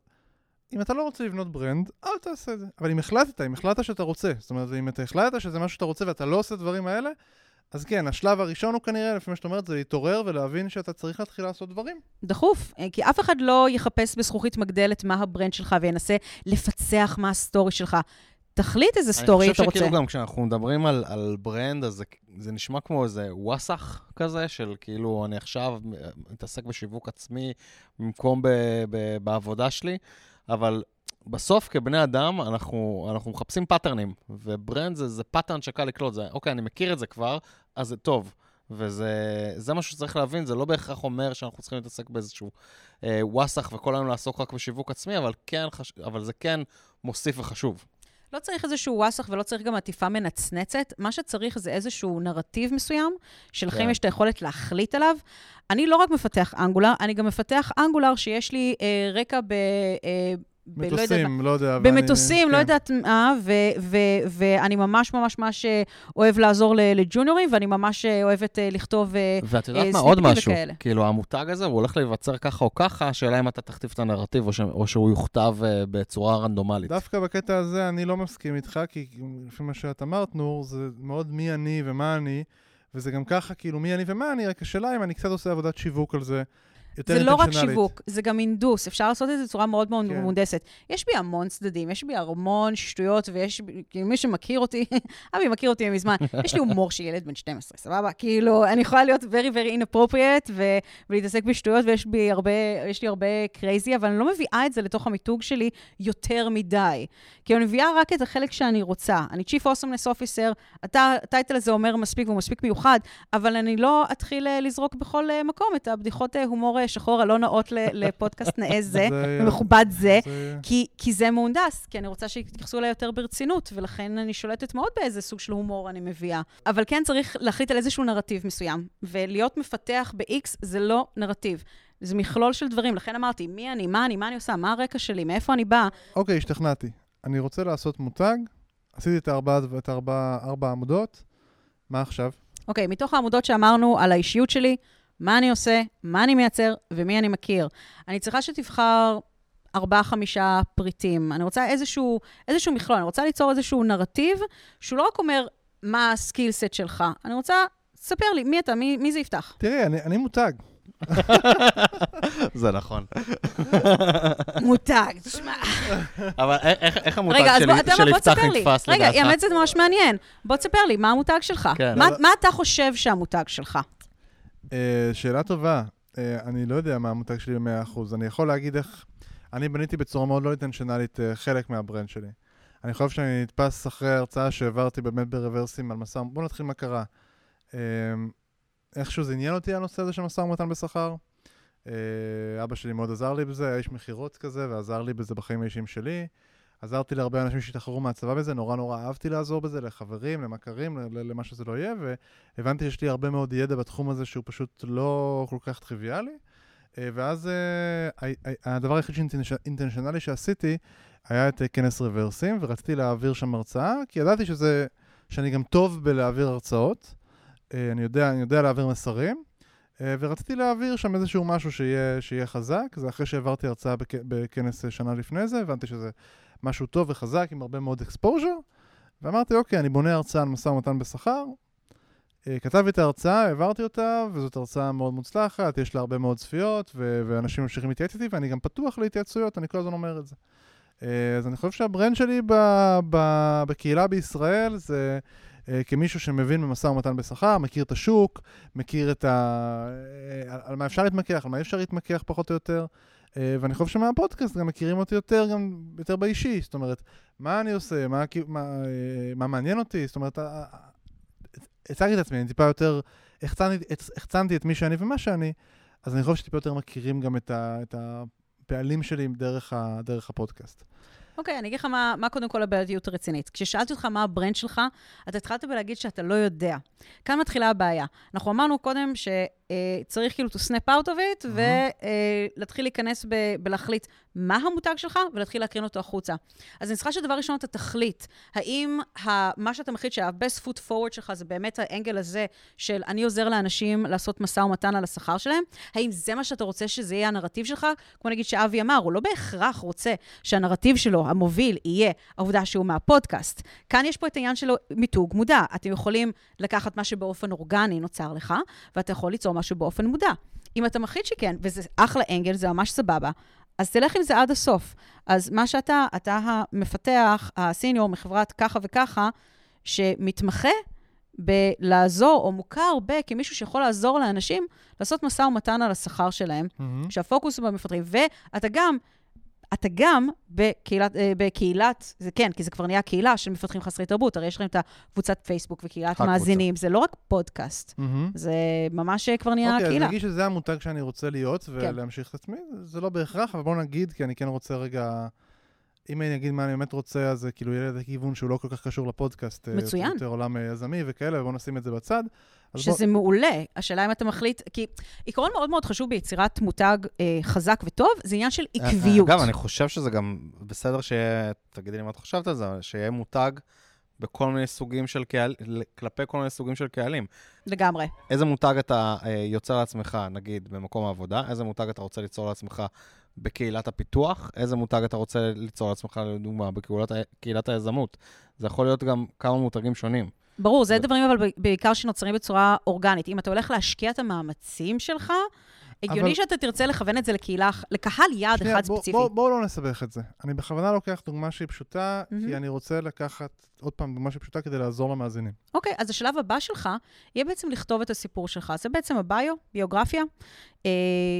אם אתה לא רוצה לבנות ברנד, אל תעשה את זה. אבל אם החלטת, אם החלטת שאתה רוצה, זאת אומרת, אם אתה החלטת שזה משהו שאתה רוצה ואתה לא עושה את הדברים האלה, אז כן, השלב הראשון הוא כנראה, לפי מה שאת אומרת, זה להתעורר ולהבין שאתה צריך להתחיל לעשות דברים. דחוף, אה, כי אף אחד לא יחפש בזכוכית מגדלת מה הברנד שלך וינסה לפצח מה הסטורי שלך. תחליט איזה סטורי אני אתה חושב רוצה. שכאילו גם כשאנחנו מדברים על, על ברנד, אז זה, זה נשמע כמו איזה וואסאח כזה, של כאילו, אני עכשיו מתעסק בשיווק עצמי במקום ב, ב, בעבודה שלי, אבל בסוף כבני אדם, אנחנו, אנחנו מחפשים פאטרנים, וברנד זה, זה פאטרן שקל לקלוט, זה, אוקיי, אני מכיר את זה כבר, אז זה טוב. וזה זה משהו שצריך להבין, זה לא בהכרח אומר שאנחנו צריכים להתעסק באיזשהו אה, וואסאח וכל היום לעסוק רק בשיווק עצמי, אבל, כן, חש... אבל זה כן מוסיף וחשוב. לא צריך איזשהו וואסך ולא צריך גם עטיפה מנצנצת. מה שצריך זה איזשהו נרטיב מסוים, שלכם כן. יש את היכולת להחליט עליו. אני לא רק מפתח אנגולר, אני גם מפתח אנגולר שיש לי אה, רקע ב... אה, לא מטוסים, לא יודע. ואני- במטוסים, לא כן. יודעת מה, ו- ו- ואני ממש ממש ממש אה, אוהב לעזור ל- לג'וניורים, ואני ממש אה, אוהבת אה, לכתוב... ואת יודעת מה, עוד משהו, וכאלה. כאילו המותג הזה, הוא הולך להיווצר ככה או ככה, השאלה אם אתה תכתיב את הנרטיב או, ש... או שהוא יוכתב בצורה רנדומלית. דווקא בקטע הזה אני לא מסכים איתך, כי לפי מה שאת אמרת, נור, זה מאוד מי אני ומה אני, וזה גם ככה, כאילו, מי אני ומה אני, רק השאלה אם אני קצת עושה עבודת שיווק על זה. זה לא רק. שיווק, זה גם אינדוס, אפשר לעשות את זה בצורה מאוד מאוד כן. מהונדסת. יש בי המון צדדים, יש בי המון שטויות, ויש כאילו מי שמכיר אותי, אבי מכיר אותי מזמן, יש לי הומור של ילד בן 12, סבבה? כאילו, אני יכולה להיות very very inappropriate ו- ולהתעסק בשטויות, ויש בי הרבה, יש לי הרבה crazy, אבל אני לא מביאה את זה לתוך המיתוג שלי יותר מדי. כי אני מביאה רק את החלק שאני רוצה. אני Chief Awesomeness Officer, הטייטל הזה אומר מספיק והוא מספיק מיוחד, אבל אני לא אתחיל אה, לזרוק בכל אה, מקום את הבדיחות אה, הומור שחור הלא נאות לפודקאסט נאה זה, ומכובד זה, כי, זה מהונדס, כי אני רוצה שיתייחסו אליי יותר ברצינות, ולכן אני שולטת מאוד באיזה סוג של הומור אני מביאה. אבל כן צריך להחליט על איזשהו נרטיב מסוים, ולהיות מפתח ב-X זה לא נרטיב. זה מכלול של דברים, לכן אמרתי, מי אני, מה אני, מה אני עושה, מה הרקע שלי, מאיפה אני באה. אוקיי, השתכנעתי. אני רוצה לעשות מותג, עשיתי את ארבע עמודות, מה עכשיו? אוקיי, מתוך העמודות שאמרנו על האישיות שלי, מה אני עושה, מה אני מייצר ומי אני מכיר. אני צריכה שתבחר ארבעה-חמישה פריטים. אני רוצה איזשהו, איזשהו מכלול, אני רוצה ליצור איזשהו נרטיב, שהוא לא רק אומר מה הסקילסט שלך, אני רוצה, ספר לי, מי אתה, מי, מי זה יפתח? תראי, אני, אני מותג. זה נכון. מותג, תשמע. אבל א- איך, המותג רגע, של יפתח. נתפס רגע, לדעתך? האמת זה ממש מעניין. בוא תספר לי, מה המותג שלך? כן. מה אתה חושב שהמותג שלך? אה, שאלה טובה. אה, אני לא יודע מה המותג שלי ב-100%. אני יכול להגיד איך... אני בניתי בצורה מאוד לא אינטנשיונלית אה, חלק מהברנד שלי. אני חושב שאני נתפס אחרי הרצאה שהעברתי באמת ברוורסים על משא... בואו נתחיל מה קרה. איכשהו זה עניין אותי הנושא הזה של משא ומתן בשכר. אבא שלי מאוד עזר לי בזה, היה איש מכירות כזה, ועזר לי בזה בחיים האישיים שלי. עזרתי להרבה אנשים שהשתחררו מהצבא בזה, נורא נורא אהבתי לעזור בזה, לחברים, למכרים, למה שזה לא יהיה, והבנתי שיש לי הרבה מאוד ידע בתחום הזה שהוא פשוט לא כל כך טריוויאלי. אה, ואז אה, הדבר היחיד שאינטנשיונלי שעשיתי היה את אה, כנס רוורסים, ורציתי להעביר שם הרצאה, כי ידעתי שזה, שאני גם טוב בלהעביר הרצאות. אני יודע, אני יודע להעביר מסרים. ורציתי להעביר שם איזשהו משהו שיהיה, שיהיה חזק, זה אחרי שהעברתי הרצאה בכ, בכנס שנה לפני זה, הבנתי שזה משהו טוב וחזק עם הרבה מאוד אקספוז'ר, ואמרתי, אוקיי, אני בונה הרצאה על משא ומתן בשכר. אה, כתבתי את ההרצאה, העברתי אותה, וזאת הרצאה מאוד מוצלחת, יש לה הרבה מאוד צפיות, ו- ואנשים ממשיכים להתייעץ איתי, ואני גם פתוח להתייעצויות, אני כל הזמן אומר את זה. אה, אז אני חושב שהברנד שלי ב, ב, בקהילה בישראל זה אה, כמישהו שמבין במשא ומתן בשכר, מכיר את השוק, מכיר את ה... על מה אפשר להתמקח, על מה אי אפשר להתמקח פחות או יותר. אה, ואני חושב שמהפודקאסט גם מכירים אותי יותר, גם יותר באישי. זאת אומרת, מה אני עושה, מה, מה, אה, מה מעניין אותי, זאת אומרת, אה, הצגתי את עצמי, אני טיפה יותר, החצנתי את מי שאני ומה שאני, אז אני חושב שטיפה יותר מכירים גם את, ה, את הפעלים שלי דרך, ה, דרך הפודקאסט. אוקיי, okay, אני אגיד לך מה, מה קודם כל הבעייתיות הרצינית. כששאלתי אותך מה הברנד שלך, אתה התחלת בלהגיד שאתה לא יודע. כאן מתחילה הבעיה. אנחנו אמרנו קודם שצריך uh, כאילו to snap out of it. ולהתחיל להיכנס ב- בלהחליט מה המותג שלך, ולהתחיל להקרין אותו החוצה. אז אני צריכה שדבר ראשון אתה תחליט, האם ה- מה שאתה מחליט שה-best foot forward שלך זה באמת האנגל הזה של אני עוזר לאנשים לעשות משא ומתן על השכר שלהם? האם זה מה שאתה רוצה שזה יהיה הנרטיב שלך? כמו נגיד שאבי אמר, הוא לא בהכרח רוצה שהנרטיב שלו, המוביל, יהיה העובדה שהוא מהפודקאסט. כאן יש פה את העניין של מיתוג מודע. אתם יכולים לקחת מה שבאופן אורגני נוצר לך, ואתה יכול ליצור משהו באופן מודע. אם אתה מחליט שכן, וזה אחלה אנגל, זה ממש סבבה, אז תלך עם זה עד הסוף. אז מה שאתה, אתה המפתח, הסיניור מחברת ככה וככה, שמתמחה בלעזור, או מוכר ב... כמישהו שיכול לעזור לאנשים לעשות משא ומתן על השכר שלהם, mm-hmm. שהפוקוס הוא במפטרים, ואתה גם אתה גם בקהילת, אה, בקהילת, זה כן, כי זה כבר נהיה קהילה של מפתחים חסרי תרבות, הרי יש לכם את הקבוצת פייסבוק וקהילת מאזינים, זה לא רק פודקאסט, mm-hmm. זה ממש כבר נהיה okay, קהילה. אוקיי, אז נגיד שזה המותג שאני רוצה להיות כן. ולהמשיך כן. את עצמי, זה לא בהכרח, אבל בואו נגיד, כי אני כן רוצה רגע... אם אני אגיד מה אני באמת רוצה, אז כאילו יהיה לי כיוון שהוא לא כל כך קשור לפודקאסט. אה, מצוין. יותר עולם יזמי וכאלה, ובואו נשים את זה בצד. שזה בוא... מעולה. השאלה אם אתה מחליט, כי עיקרון מאוד מאוד חשוב ביצירת מותג אה, חזק וטוב, זה עניין של אה, עקביות. אגב, אני חושב שזה גם בסדר שיהיה, תגידי לי מה את חושבת על זה, שיהיה מותג בכל מיני סוגים של קהל, כלפי כל מיני סוגים של קהלים. לגמרי. איזה מותג אתה אה, יוצר לעצמך, נגיד, במקום העבודה? איזה מותג אתה רוצה ליצור לעצמך בקהילת הפיתוח? איזה מותג אתה רוצה ליצור לעצמך, לדוגמה, בקהילת היזמות? זה יכול להיות גם כמה מותגים שונים. ברור, זה דברים אבל בעיקר שנוצרים בצורה אורגנית. אם אתה הולך להשקיע את המאמצים שלך, הגיוני אבל... שאתה תרצה לכוון את זה לקהילה, לקהל יעד שנייה, אחד בוא, ספציפי. בואו בוא לא נסבך את זה. אני בכוונה לוקח דוגמה שהיא פשוטה, mm-hmm. כי אני רוצה לקחת עוד פעם דוגמה שהיא פשוטה כדי לעזור למאזינים. אוקיי, okay, אז השלב הבא שלך יהיה בעצם לכתוב את הסיפור שלך. זה בעצם הביו, ביוגרפיה, אה,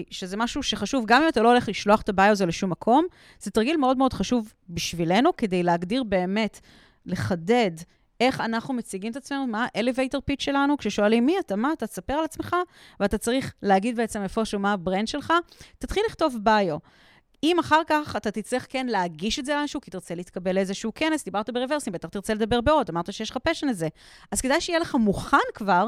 שזה משהו שחשוב, גם אם אתה לא הולך לשלוח את הביו הזה לשום מקום, זה תרגיל מאוד מאוד חשוב בשבילנו, כדי להגדיר באמת, לחדד איך אנחנו מציגים את עצמנו, מה ה-elevator pitch שלנו, כששואלים מי אתה, מה אתה, תספר על עצמך, ואתה צריך להגיד בעצם איפשהו מה הברנד שלך, תתחיל לכתוב ביו. אם אחר כך אתה תצטרך כן להגיש את זה לאנשהו, כי תרצה להתקבל לאיזשהו כנס, דיברת ברוורסים, בטח תרצה לדבר בעוד, אמרת שיש לך פשן לזה. אז כדאי שיהיה לך מוכן כבר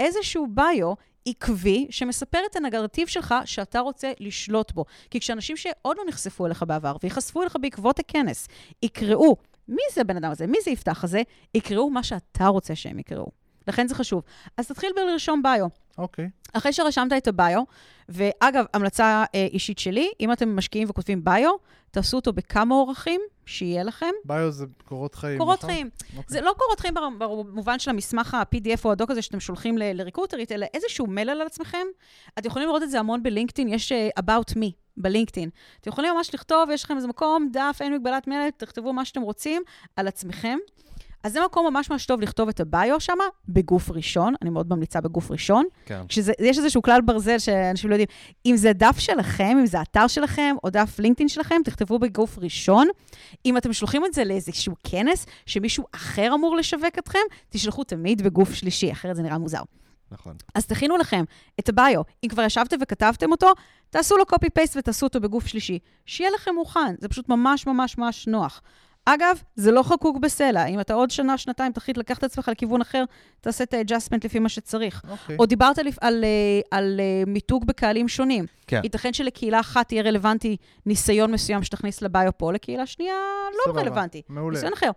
איזשהו ביו עקבי שמספר את הנגרטיב שלך שאתה רוצה לשלוט בו. כי כשאנשים שעוד לא נחשפו אליך בעבר וייחשפו אליך בעקבות הכנס, יקראו מי זה הבן אדם הזה? מי זה יפתח הזה? יקראו מה שאתה רוצה שהם יקראו. לכן זה חשוב. אז תתחיל בלרשום ביו. אוקיי. Okay. אחרי שרשמת את הביו, ואגב, המלצה אה, אישית שלי, אם אתם משקיעים וכותבים ביו, תעשו אותו בכמה אורחים, שיהיה לכם. ביו זה קורות חיים, קורות נכון? חיים. Okay. אוקיי. זה לא קורות חיים במובן של המסמך ה-PDF או הדוק הזה שאתם שולחים לריקרוטרית, אלא איזשהו מלל על עצמכם. אתם יכולים לראות את זה המון בלינקדאין, יש uh, About Me בלינקדאין. אתם יכולים ממש לכתוב, יש לכם איזה מקום, דף, אין מגבלת מלל, תכתבו מה שאתם רוצים על עצמכם. אז זה מקום ממש ממש טוב לכתוב את הביו שם, בגוף ראשון, אני מאוד ממליצה בגוף ראשון. כן. כשיש איזשהו כלל ברזל שאנשים לא יודעים, אם זה דף שלכם, אם זה אתר שלכם, או דף לינקדאין שלכם, תכתבו בגוף ראשון. אם אתם שולחים את זה לאיזשהו כנס, שמישהו אחר אמור לשווק אתכם, תשלחו תמיד בגוף שלישי, אחרת זה נראה מוזר. נכון. אז תכינו לכם את הביו. אם כבר ישבתם וכתבתם אותו, תעשו לו copy-paste ותעשו אותו בגוף שלישי. שיהיה לכם מוכן, זה פשוט ממש ממש ממש נוח. אגב, זה לא חקוק בסלע. אם אתה עוד שנה, שנתיים תחליט לקחת את עצמך לכיוון אחר, תעשה את ה adjustment לפי מה שצריך. Okay. אוקיי. או דיברת על, על, אה, על, אה, מיתוג בקהלים שונים. כן. ייתכן שלקהילה אחת תהיה רלוונטי ניסיון מסוים שתכניס לביו פה, לקהילה שנייה לא סבבה. רלוונטי. מעולה. ניסיון אחר.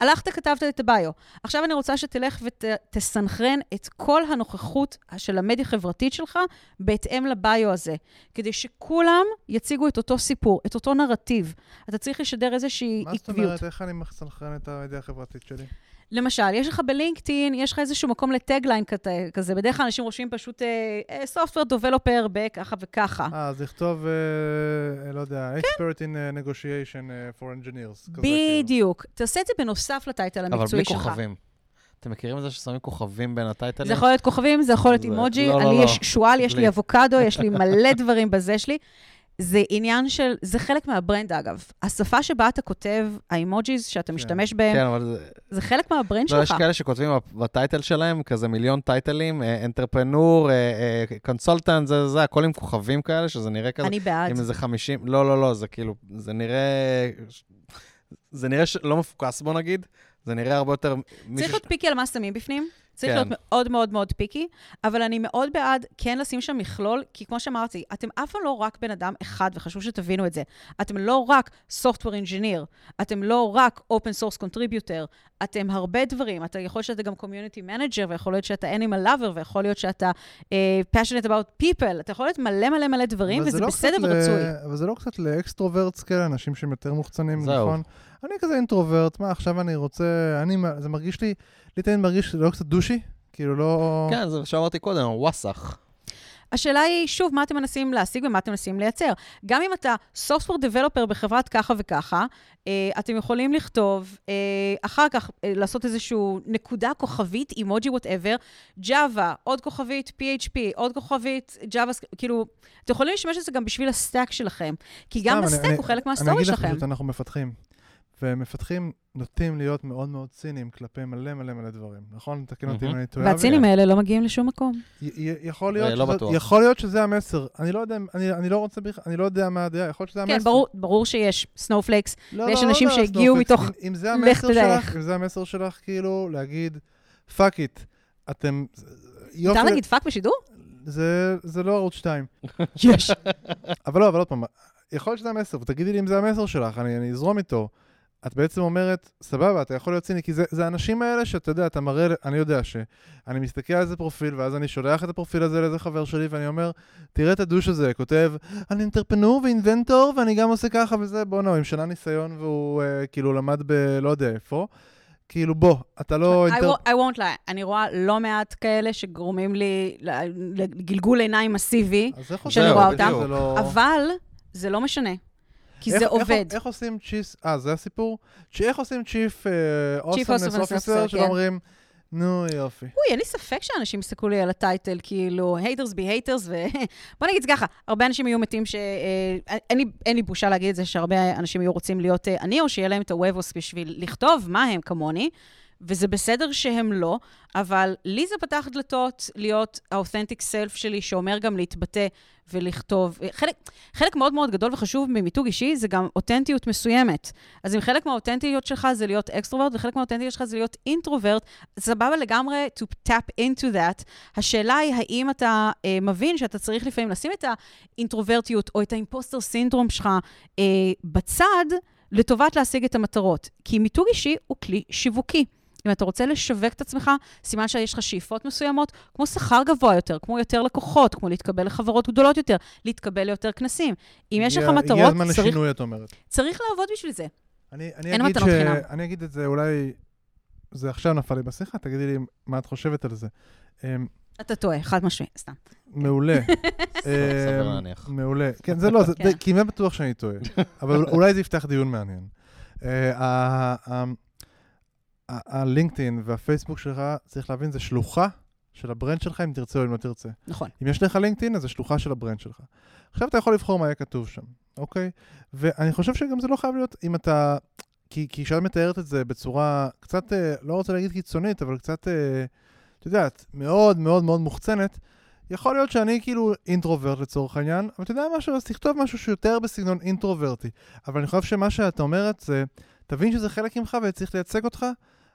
הלכת, כתבת את הביו. עכשיו אני רוצה שתלך ותסנכרן את כל הנוכחות של המדיה החברתית שלך בהתאם לביו הזה, כדי שכולם יציגו את אותו סיפור, את אותו נרטיב. אתה צריך לשדר איזושהי עקביות. אומרת, איך אני מסנכרן את הידיעה החברתית שלי? למשל, יש לך בלינקדאין, יש לך איזשהו מקום לטגליין כזה, בדרך כלל אנשים רושמים פשוט Software Developer בככה וככה. אה, אז לכתוב, אה, לא יודע, כן. Expert in Negotiation for Engineers. כאילו. בדיוק. תעשה את זה בנוסף לטייטל המקצועי שלך. אבל בלי כוכבים. אתם מכירים את זה ששמים כוכבים בין הטייטלים? זה יכול להיות כוכבים, זה יכול להיות אימוג'י. לא, לא, לי לא. יש שועל, יש לי אבוקדו, יש לי מלא דברים בזה שלי. זה עניין של, זה חלק מהברנד אגב. השפה שבה אתה כותב, האימוג'יז שאתה כן. משתמש בהם, כן, אבל זה... זה חלק מהברנד לא, שלך. יש כאלה שכותבים בטייטל שלהם, כזה מיליון טייטלים, אנטרפנור, קונסולטנט, זה, זה, הכל עם כוכבים כאלה, שזה נראה כזה. אני בעד. עם איזה 50, לא, לא, לא, זה כאילו, זה נראה... זה נראה לא מפוקס, בוא נגיד. זה נראה הרבה יותר... צריך להיות פיקי על מה שמים בפנים. צריך כן. להיות מאוד מאוד מאוד פיקי, אבל אני מאוד בעד כן לשים שם מכלול, כי כמו שאמרתי, אתם אף פעם לא רק בן אדם אחד, וחשוב שתבינו את זה. אתם לא רק Software Engineer, אתם לא רק Open Source Contributor, אתם הרבה דברים. אתה יכול להיות שאתה גם Community Manager, ויכול להיות שאתה Animal Lover, ויכול להיות שאתה uh, Passionate About People, אתה יכול להיות מלא מלא מלא דברים, וזה לא בסדר ורצוי. ל... אבל זה לא קצת לאקסטרוברטס כאלה, אנשים שהם יותר מוחצנים, נכון? אני כזה אינטרוברט, מה, עכשיו אני רוצה, אני, זה מרגיש לי, לי תמיד מרגיש שזה לא קצת דושי, כאילו לא... כן, זה מה שאמרתי קודם, וואסאח. השאלה היא, שוב, מה אתם מנסים להשיג ומה אתם מנסים לייצר. גם אם אתה Software Developer בחברת ככה וככה, אה, אתם יכולים לכתוב, אה, אחר כך אה, לעשות איזשהו נקודה כוכבית, אימוג'י וואטאבר, Java, עוד כוכבית, PHP, עוד כוכבית, Java, כאילו, אתם יכולים להשתמש בזה גם בשביל הסטאק שלכם, כי גם הסטאק הוא חלק מהסטורי שלכם. אני אגיד לך פשוט, אנחנו מפתחים. ומפתחים נוטים להיות מאוד מאוד ציניים כלפי מלא מלא מלא דברים, נכון? תקן אותי אם אני טועה. והצינים האלה לא מגיעים לשום מקום. יכול להיות, לא יכול להיות שזה המסר. אני לא יודע, אני לא רוצה בכלל, אני לא יודע מה הדעה, יכול להיות שזה כן, המסר. כן, ברור שיש סנופלייקס, לא, ויש לא, אנשים שהגיעו מתוך... אם זה המסר שלך, אם זה המסר שלך, כאילו, להגיד, פאק איט, אתם... אפשר להגיד פאק בשידור? זה לא ערוץ 2. יש. אבל לא, אבל עוד פעם, יכול להיות שזה המסר, ותגידי לי אם זה המסר שלך, אני אזרום איתו. את בעצם אומרת, סבבה, אתה יכול להיות ציני, כי זה, זה האנשים האלה שאתה יודע, אתה מראה, אני יודע שאני מסתכל על איזה פרופיל, ואז אני שולח את הפרופיל הזה לאיזה חבר שלי, ואני אומר, תראה את הדוש הזה, כותב, אני אינטרפנור ואינבנטור, ואני גם עושה ככה וזה, בוא נו, עם שנה ניסיון, והוא uh, כאילו למד ב... לא יודע איפה. כאילו, בוא, אתה לא... I, won't, I won't lie, אני רואה לא מעט כאלה שגורמים לי לגלגול עיניים מסיבי, שאני רואה אותם, לא... אבל זה לא משנה. כי איך, זה עובד. איך, איך עושים צ'יס, אה, זה הסיפור? איך עושים צ'יפ אוסמנס אופיסר, שאומרים, נו, יופי. אוי, אין לי ספק שאנשים יסתכלו לי על הטייטל, כאילו, haters be haters, ו... בוא נגיד זה ככה, הרבה אנשים יהיו מתים ש... אה, אין, לי, אין לי בושה להגיד את זה, שהרבה אנשים יהיו רוצים להיות אה, אני, או שיהיה להם את הוובוס בשביל לכתוב מה הם כמוני. וזה בסדר שהם לא, אבל לי זה פתח דלתות להיות האותנטיק סלף שלי, שאומר גם להתבטא ולכתוב. חלק, חלק מאוד מאוד גדול וחשוב ממיתוג אישי זה גם אותנטיות מסוימת. אז אם חלק מהאותנטיות שלך זה להיות אקסטרוברט, וחלק מהאותנטיות שלך זה להיות אינטרוברט, סבבה לגמרי to tap into that. השאלה היא, האם אתה אה, מבין שאתה צריך לפעמים לשים את האינטרוברטיות או את האימפוסטר סינדרום שלך אה, בצד, לטובת להשיג את המטרות. כי מיתוג אישי הוא כלי שיווקי. אם אתה רוצה לשווק את עצמך, סימן שיש לך שאיפות מסוימות, כמו שכר גבוה יותר, כמו יותר לקוחות, כמו להתקבל לחברות גדולות יותר, להתקבל ליותר כנסים. אם יש לך מטרות, הגיע הזמן לשינוי, את אומרת. צריך לעבוד בשביל זה. אני, אני אין מתנות ש... חינם. אני אגיד את זה, אולי... זה עכשיו נפל לי בשיחה, תגידי לי מה את חושבת על זה. אמ, אתה טועה, חד משמעי, סתם. מעולה. סביר אמ, להניח. מעולה. כן, זה לא, זה כן. כמעט בטוח שאני טועה, אבל אולי זה יפתח דיון מעניין. הלינקדאין והפייסבוק שלך, צריך להבין, זה שלוחה של הברנד שלך, אם תרצה או אם לא תרצה. נכון. אם יש לך לינקדאין, אז זה שלוחה של הברנד שלך. עכשיו אתה יכול לבחור מה יהיה כתוב שם, אוקיי? ואני חושב שגם זה לא חייב להיות, אם אתה... כי, כי כשאת מתארת את זה בצורה קצת, אה, לא רוצה להגיד קיצונית, אבל קצת, אה, את יודעת, מאוד מאוד מאוד מוחצנת, יכול להיות שאני כאילו אינטרוברט לצורך העניין, אבל אתה יודע משהו, אז תכתוב משהו שיותר בסגנון אינטרוברטי. אבל אני חושב שמה שאת אומרת זה, תבין שזה חלק ממך וצריך לייצג אותך,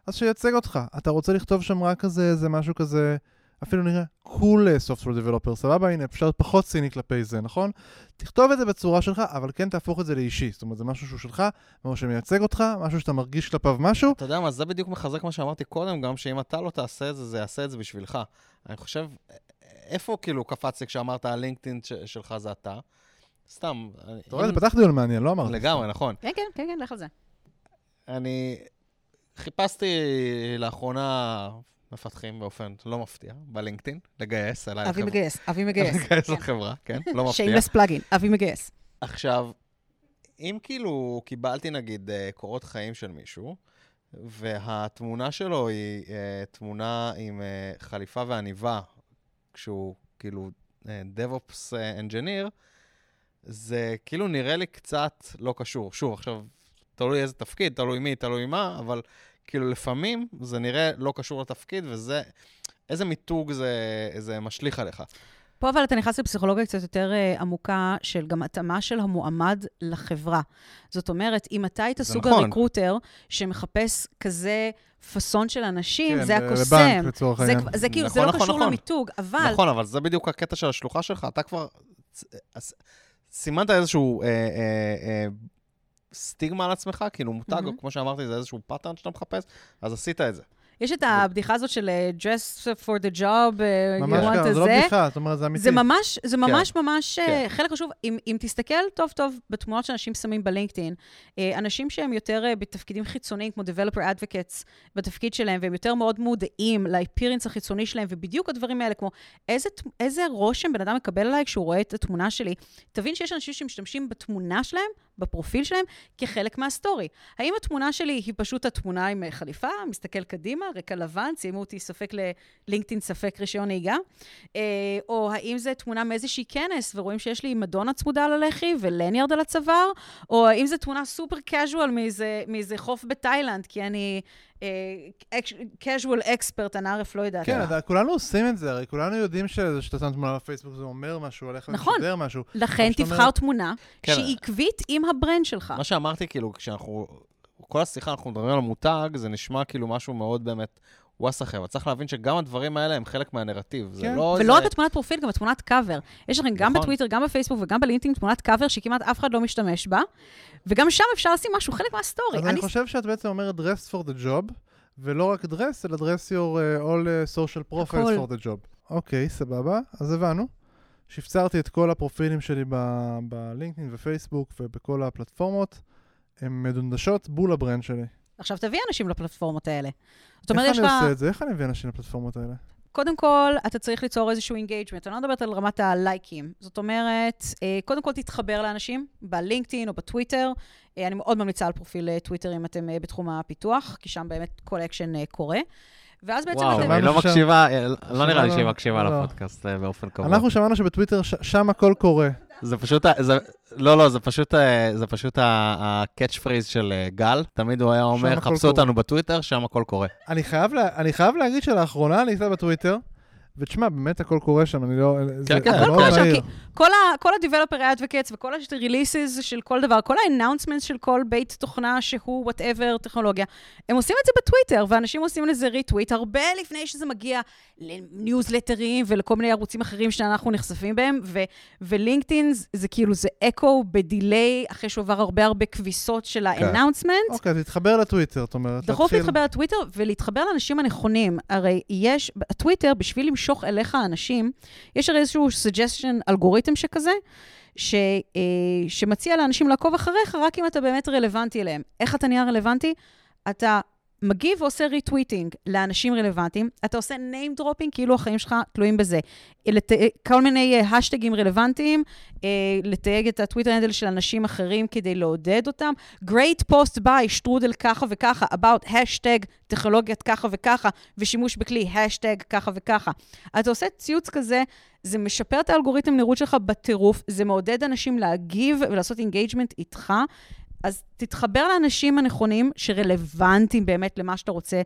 אז שייצג אותך. אתה רוצה לכתוב שם רק כזה, איזה משהו כזה, אפילו נראה קול סופטוור דבלופר, סבבה? הנה, אפשר להיות פחות ציני כלפי זה, נכון? תכתוב את זה בצורה שלך, אבל כן תהפוך את זה לאישי. זאת אומרת, זה משהו שהוא שלך, משהו שמייצג אותך, משהו שאתה מרגיש כלפיו משהו. אתה יודע מה, זה בדיוק מחזק מה שאמרתי קודם, גם שאם אתה לא תעשה את זה, זה יעשה את זה בשבילך. אני חושב, איפה כאילו קפצתי כשאמרת הלינקדאין שלך זה אתה? סתם. אתה רואה, זה פתח דיון מעניין, לא אמרתי. לגמרי, נכון. כן, כן, כן, לך על זה. אני... חיפשתי לאחרונה מפתחים באופן לא מפתיע, בלינקדאין, לגייס אליי אבי. מגייס, אבי מגייס. לגייס לחברה, כן, לא מפתיע. שיימלס פלאגין, אבי מגייס. עכשיו, אם כאילו קיבלתי נגיד אה, קורות חיים של מישהו, והתמונה שלו היא אה, תמונה עם אה, חליפה ועניבה, כשהוא כאילו DevOps Engineer, זה כאילו נראה לי קצת לא קשור. שוב, עכשיו, תלוי איזה תפקיד, תלוי מי, תלוי מה, אבל כאילו לפעמים זה נראה לא קשור לתפקיד, וזה, איזה מיתוג זה, זה משליך עליך. פה אבל אתה נכנס לפסיכולוגיה קצת יותר uh, עמוקה של גם התאמה של המועמד לחברה. זאת אומרת, אם אתה היית סוג נכון. ה recruiter שמחפש כזה פאסון של אנשים, כן, זה הקוסם. לבנק, לצורך זה, העניין. כבר- זה כאילו, זה נכון, לא נכון, קשור נכון. למיתוג, אבל... נכון, אבל זה בדיוק הקטע של השלוחה שלך. אתה כבר אז, סימנת איזשהו אה, אה, אה, סטיגמה על עצמך, כאילו מותג, מהמם. או כמו שאמרתי, זה איזשהו pattern שאתה מחפש, אז עשית את זה. יש את הבדיחה הזאת של אה, dress for the job, אה, you ממש want ככה, a זה לא זה. בדיחה, זאת אומרת, זה אמיתי. זה ממש, זה ממש ממש אה, כן. חלק חשוב. אם, אם תסתכל טוב טוב בתמונות שאנשים שמים בלינקדאין, אנשים שהם יותר בתפקידים חיצוניים, כמו Developer Advocates, בתפקיד שלהם, והם יותר מאוד מודעים לאפירנס החיצוני שלהם, ובדיוק הדברים האלה, כמו איזה, איזה רושם בן אדם מקבל עליי כשהוא רואה את התמונה שלי. תבין שיש אנשים שמשתמשים בתמונה שלהם, בפרופיל שלהם, כחלק מהסטורי. האם התמונה שלי היא פשוט התמונה עם חליפה, מסתכל קדימה, רקע לבן, ציימו אותי ספק ללינקדאין, ספק רישיון נהיגה? אה, או האם זה תמונה מאיזושהי כנס, ורואים שיש לי מדונה צמודה על הלחי ולניארד על הצוואר? או האם זו תמונה סופר קאז'ואל מאיזה חוף בתאילנד, כי אני קאז'ואל אקספרט, אני ערף לא יודעת. כן. אתה- כולנו עושים את זה, הרי כולנו יודעים שאתה שם תמונה בפייסבוק זה אומר משהו עליך, נכון. משדר משהו. לכן תבחר אומר- תמונה כן. שהיא עקבית עם ה brand שלך. מה שאמרתי, כאילו, כשאנחנו, כל השיחה אנחנו מדברים על המותג, זה נשמע כאילו משהו מאוד באמת וואסאחי, אבל צריך להבין שגם הדברים האלה הם חלק מהנרטיב. זה כן. לא ולא איזה... רק התמונת פרופיל, גם התמונת קאבר. יש לכם גם נכון. בטוויטר, גם בפייסבוק וגם בלינקדאין תמונת קאבר שכמעט אף אחד לא משתמש בה, וגם שם אפשר לשים משהו, חלק מה story. אז אני חושב שאת בעצם אומרת dress for the job, ולא רק dress, אלא dress your uh, all uh, social profiles הכל. for the job. אוקיי, סבבה, אז הבנו. שפצרתי את כל הפרופילים שלי בלינקדאין ופייסבוק ובכל הפלטפורמות. הן מדונדשות בול ה brand שלי. עכשיו תביא אנשים לפלטפורמות האלה. זאת אומרת, איך יש אני לך... עושה את זה? איך אני מביא אנשים לפלטפורמות האלה? קודם כל, אתה צריך ליצור איזשהו engagement. אני לא מדברת על רמת הלייקים. זאת אומרת, אה, קודם כל תתחבר לאנשים בלינקדאין או בטוויטר. אה, אני מאוד ממליצה על פרופיל אה, טוויטר אם אתם בתחום הפיתוח, כי שם באמת כל אקשן קורה. ואז בעצם וואו. היא לא מקשיבה, לא נראה לי שהיא מקשיבה לא. לפודקאסט באופן קבוע. אנחנו שמענו שבטוויטר שם הכל קורה. זה פשוט, זה, לא, לא, זה פשוט, אה, זה פשוט ה catch phrase של אה, גל. תמיד הוא היה אומר, חפשו קורה." אותנו בטוויטר, שם הכל קורה. אני חייב, לה, אני חייב להגיד שלאחרונה אני נמצא בטוויטר, ותשמע, באמת הכל קורה שם, אני לא... כן, זה הכל מאוד קורה שם. כי כל ה-Developer Advocates וכל ה-releases של כל דבר, כל ה-announcements של כל בית תוכנה שהוא whatever טכנולוגיה, הם עושים את זה בטוויטר, ואנשים עושים לזה ריטוויט הרבה לפני שזה מגיע לניוזלטרים ולכל מיני ערוצים אחרים שאנחנו נחשפים בהם, ולינקדאין זה- כאילו, זה אקו בדיליי, אחרי שהוא עבר הרבה הרבה כביסות של ה-announcement. אוקיי, אז תתחבר לטוויטר, זאת אומרת. דחוף להתחבר לטוויטר ולהתחבר לאנשים הנכונים. הרי יש, הטוויטר, בשביל למשוך אליך אנשים, יש הרי איזשהו suggestion, אלגוריתם שכזה, ש, אה, שמציע לאנשים לעקוב אחריך רק אם אתה באמת רלוונטי אליהם. איך אתה נהיה רלוונטי? אתה מגיב ועושה retweeting לאנשים רלוונטיים, אתה עושה name dropping כאילו החיים שלך תלויים בזה. לת... כל מיני אה, hashtags רלוונטיים, אה, לתייג את הטוויטר handle של אנשים אחרים כדי לעודד אותם. Great post by שטרודל ככה וככה, about hashtag טכנולוגיית ככה וככה, ושימוש בכלי השטג ככה וככה. אתה עושה ציוץ כזה, זה משפר את האלגוריתם נראות שלך בטירוף, זה מעודד אנשים להגיב ולעשות engagement איתך. אז תתחבר לאנשים הנכונים שרלוונטיים באמת למה שאתה רוצה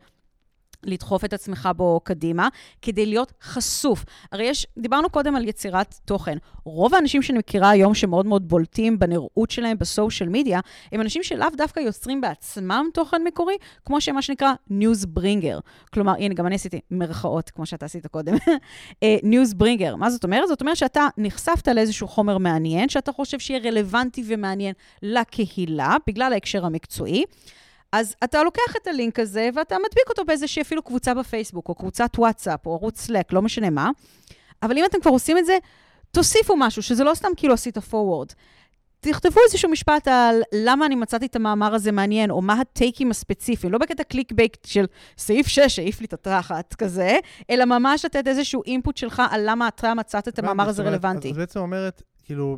לדחוף את עצמך בו קדימה, כדי להיות חשוף. הרי יש, דיברנו קודם על יצירת תוכן. רוב האנשים שאני מכירה היום שמאוד מאוד בולטים בנראות שלהם ב social media, הם אנשים שלאו דווקא יוצרים בעצמם תוכן מקורי, כמו שמה שנקרא news bringer. כלומר, הנה, גם אני עשיתי מרכאות, כמו שאתה עשית קודם. news bringer. מה זאת אומרת? זאת אומרת שאתה נחשפת לאיזשהו חומר מעניין, שאתה חושב שיהיה רלוונטי ומעניין לקהילה, בגלל ההקשר המקצועי. אז אתה לוקח את הלינק הזה ואתה מדביק אותו באיזושהי אפילו קבוצה בפייסבוק, או קבוצת וואטסאפ, או ערוץ Slack, לא משנה מה. אבל אם אתם כבר עושים את זה, תוסיפו משהו, שזה לא סתם כאילו עשית forward. תכתבו איזשהו משפט על למה אני מצאתי את המאמר הזה מעניין, או מה הטייקים הספציפיים, לא בקטע clickbait של סעיף 6 העיף לי את התחת כזה, אלא ממש לתת איזשהו input שלך על למה אתה מצאת את המאמר הזה רלוונטי. אז בעצם אומרת, כאילו,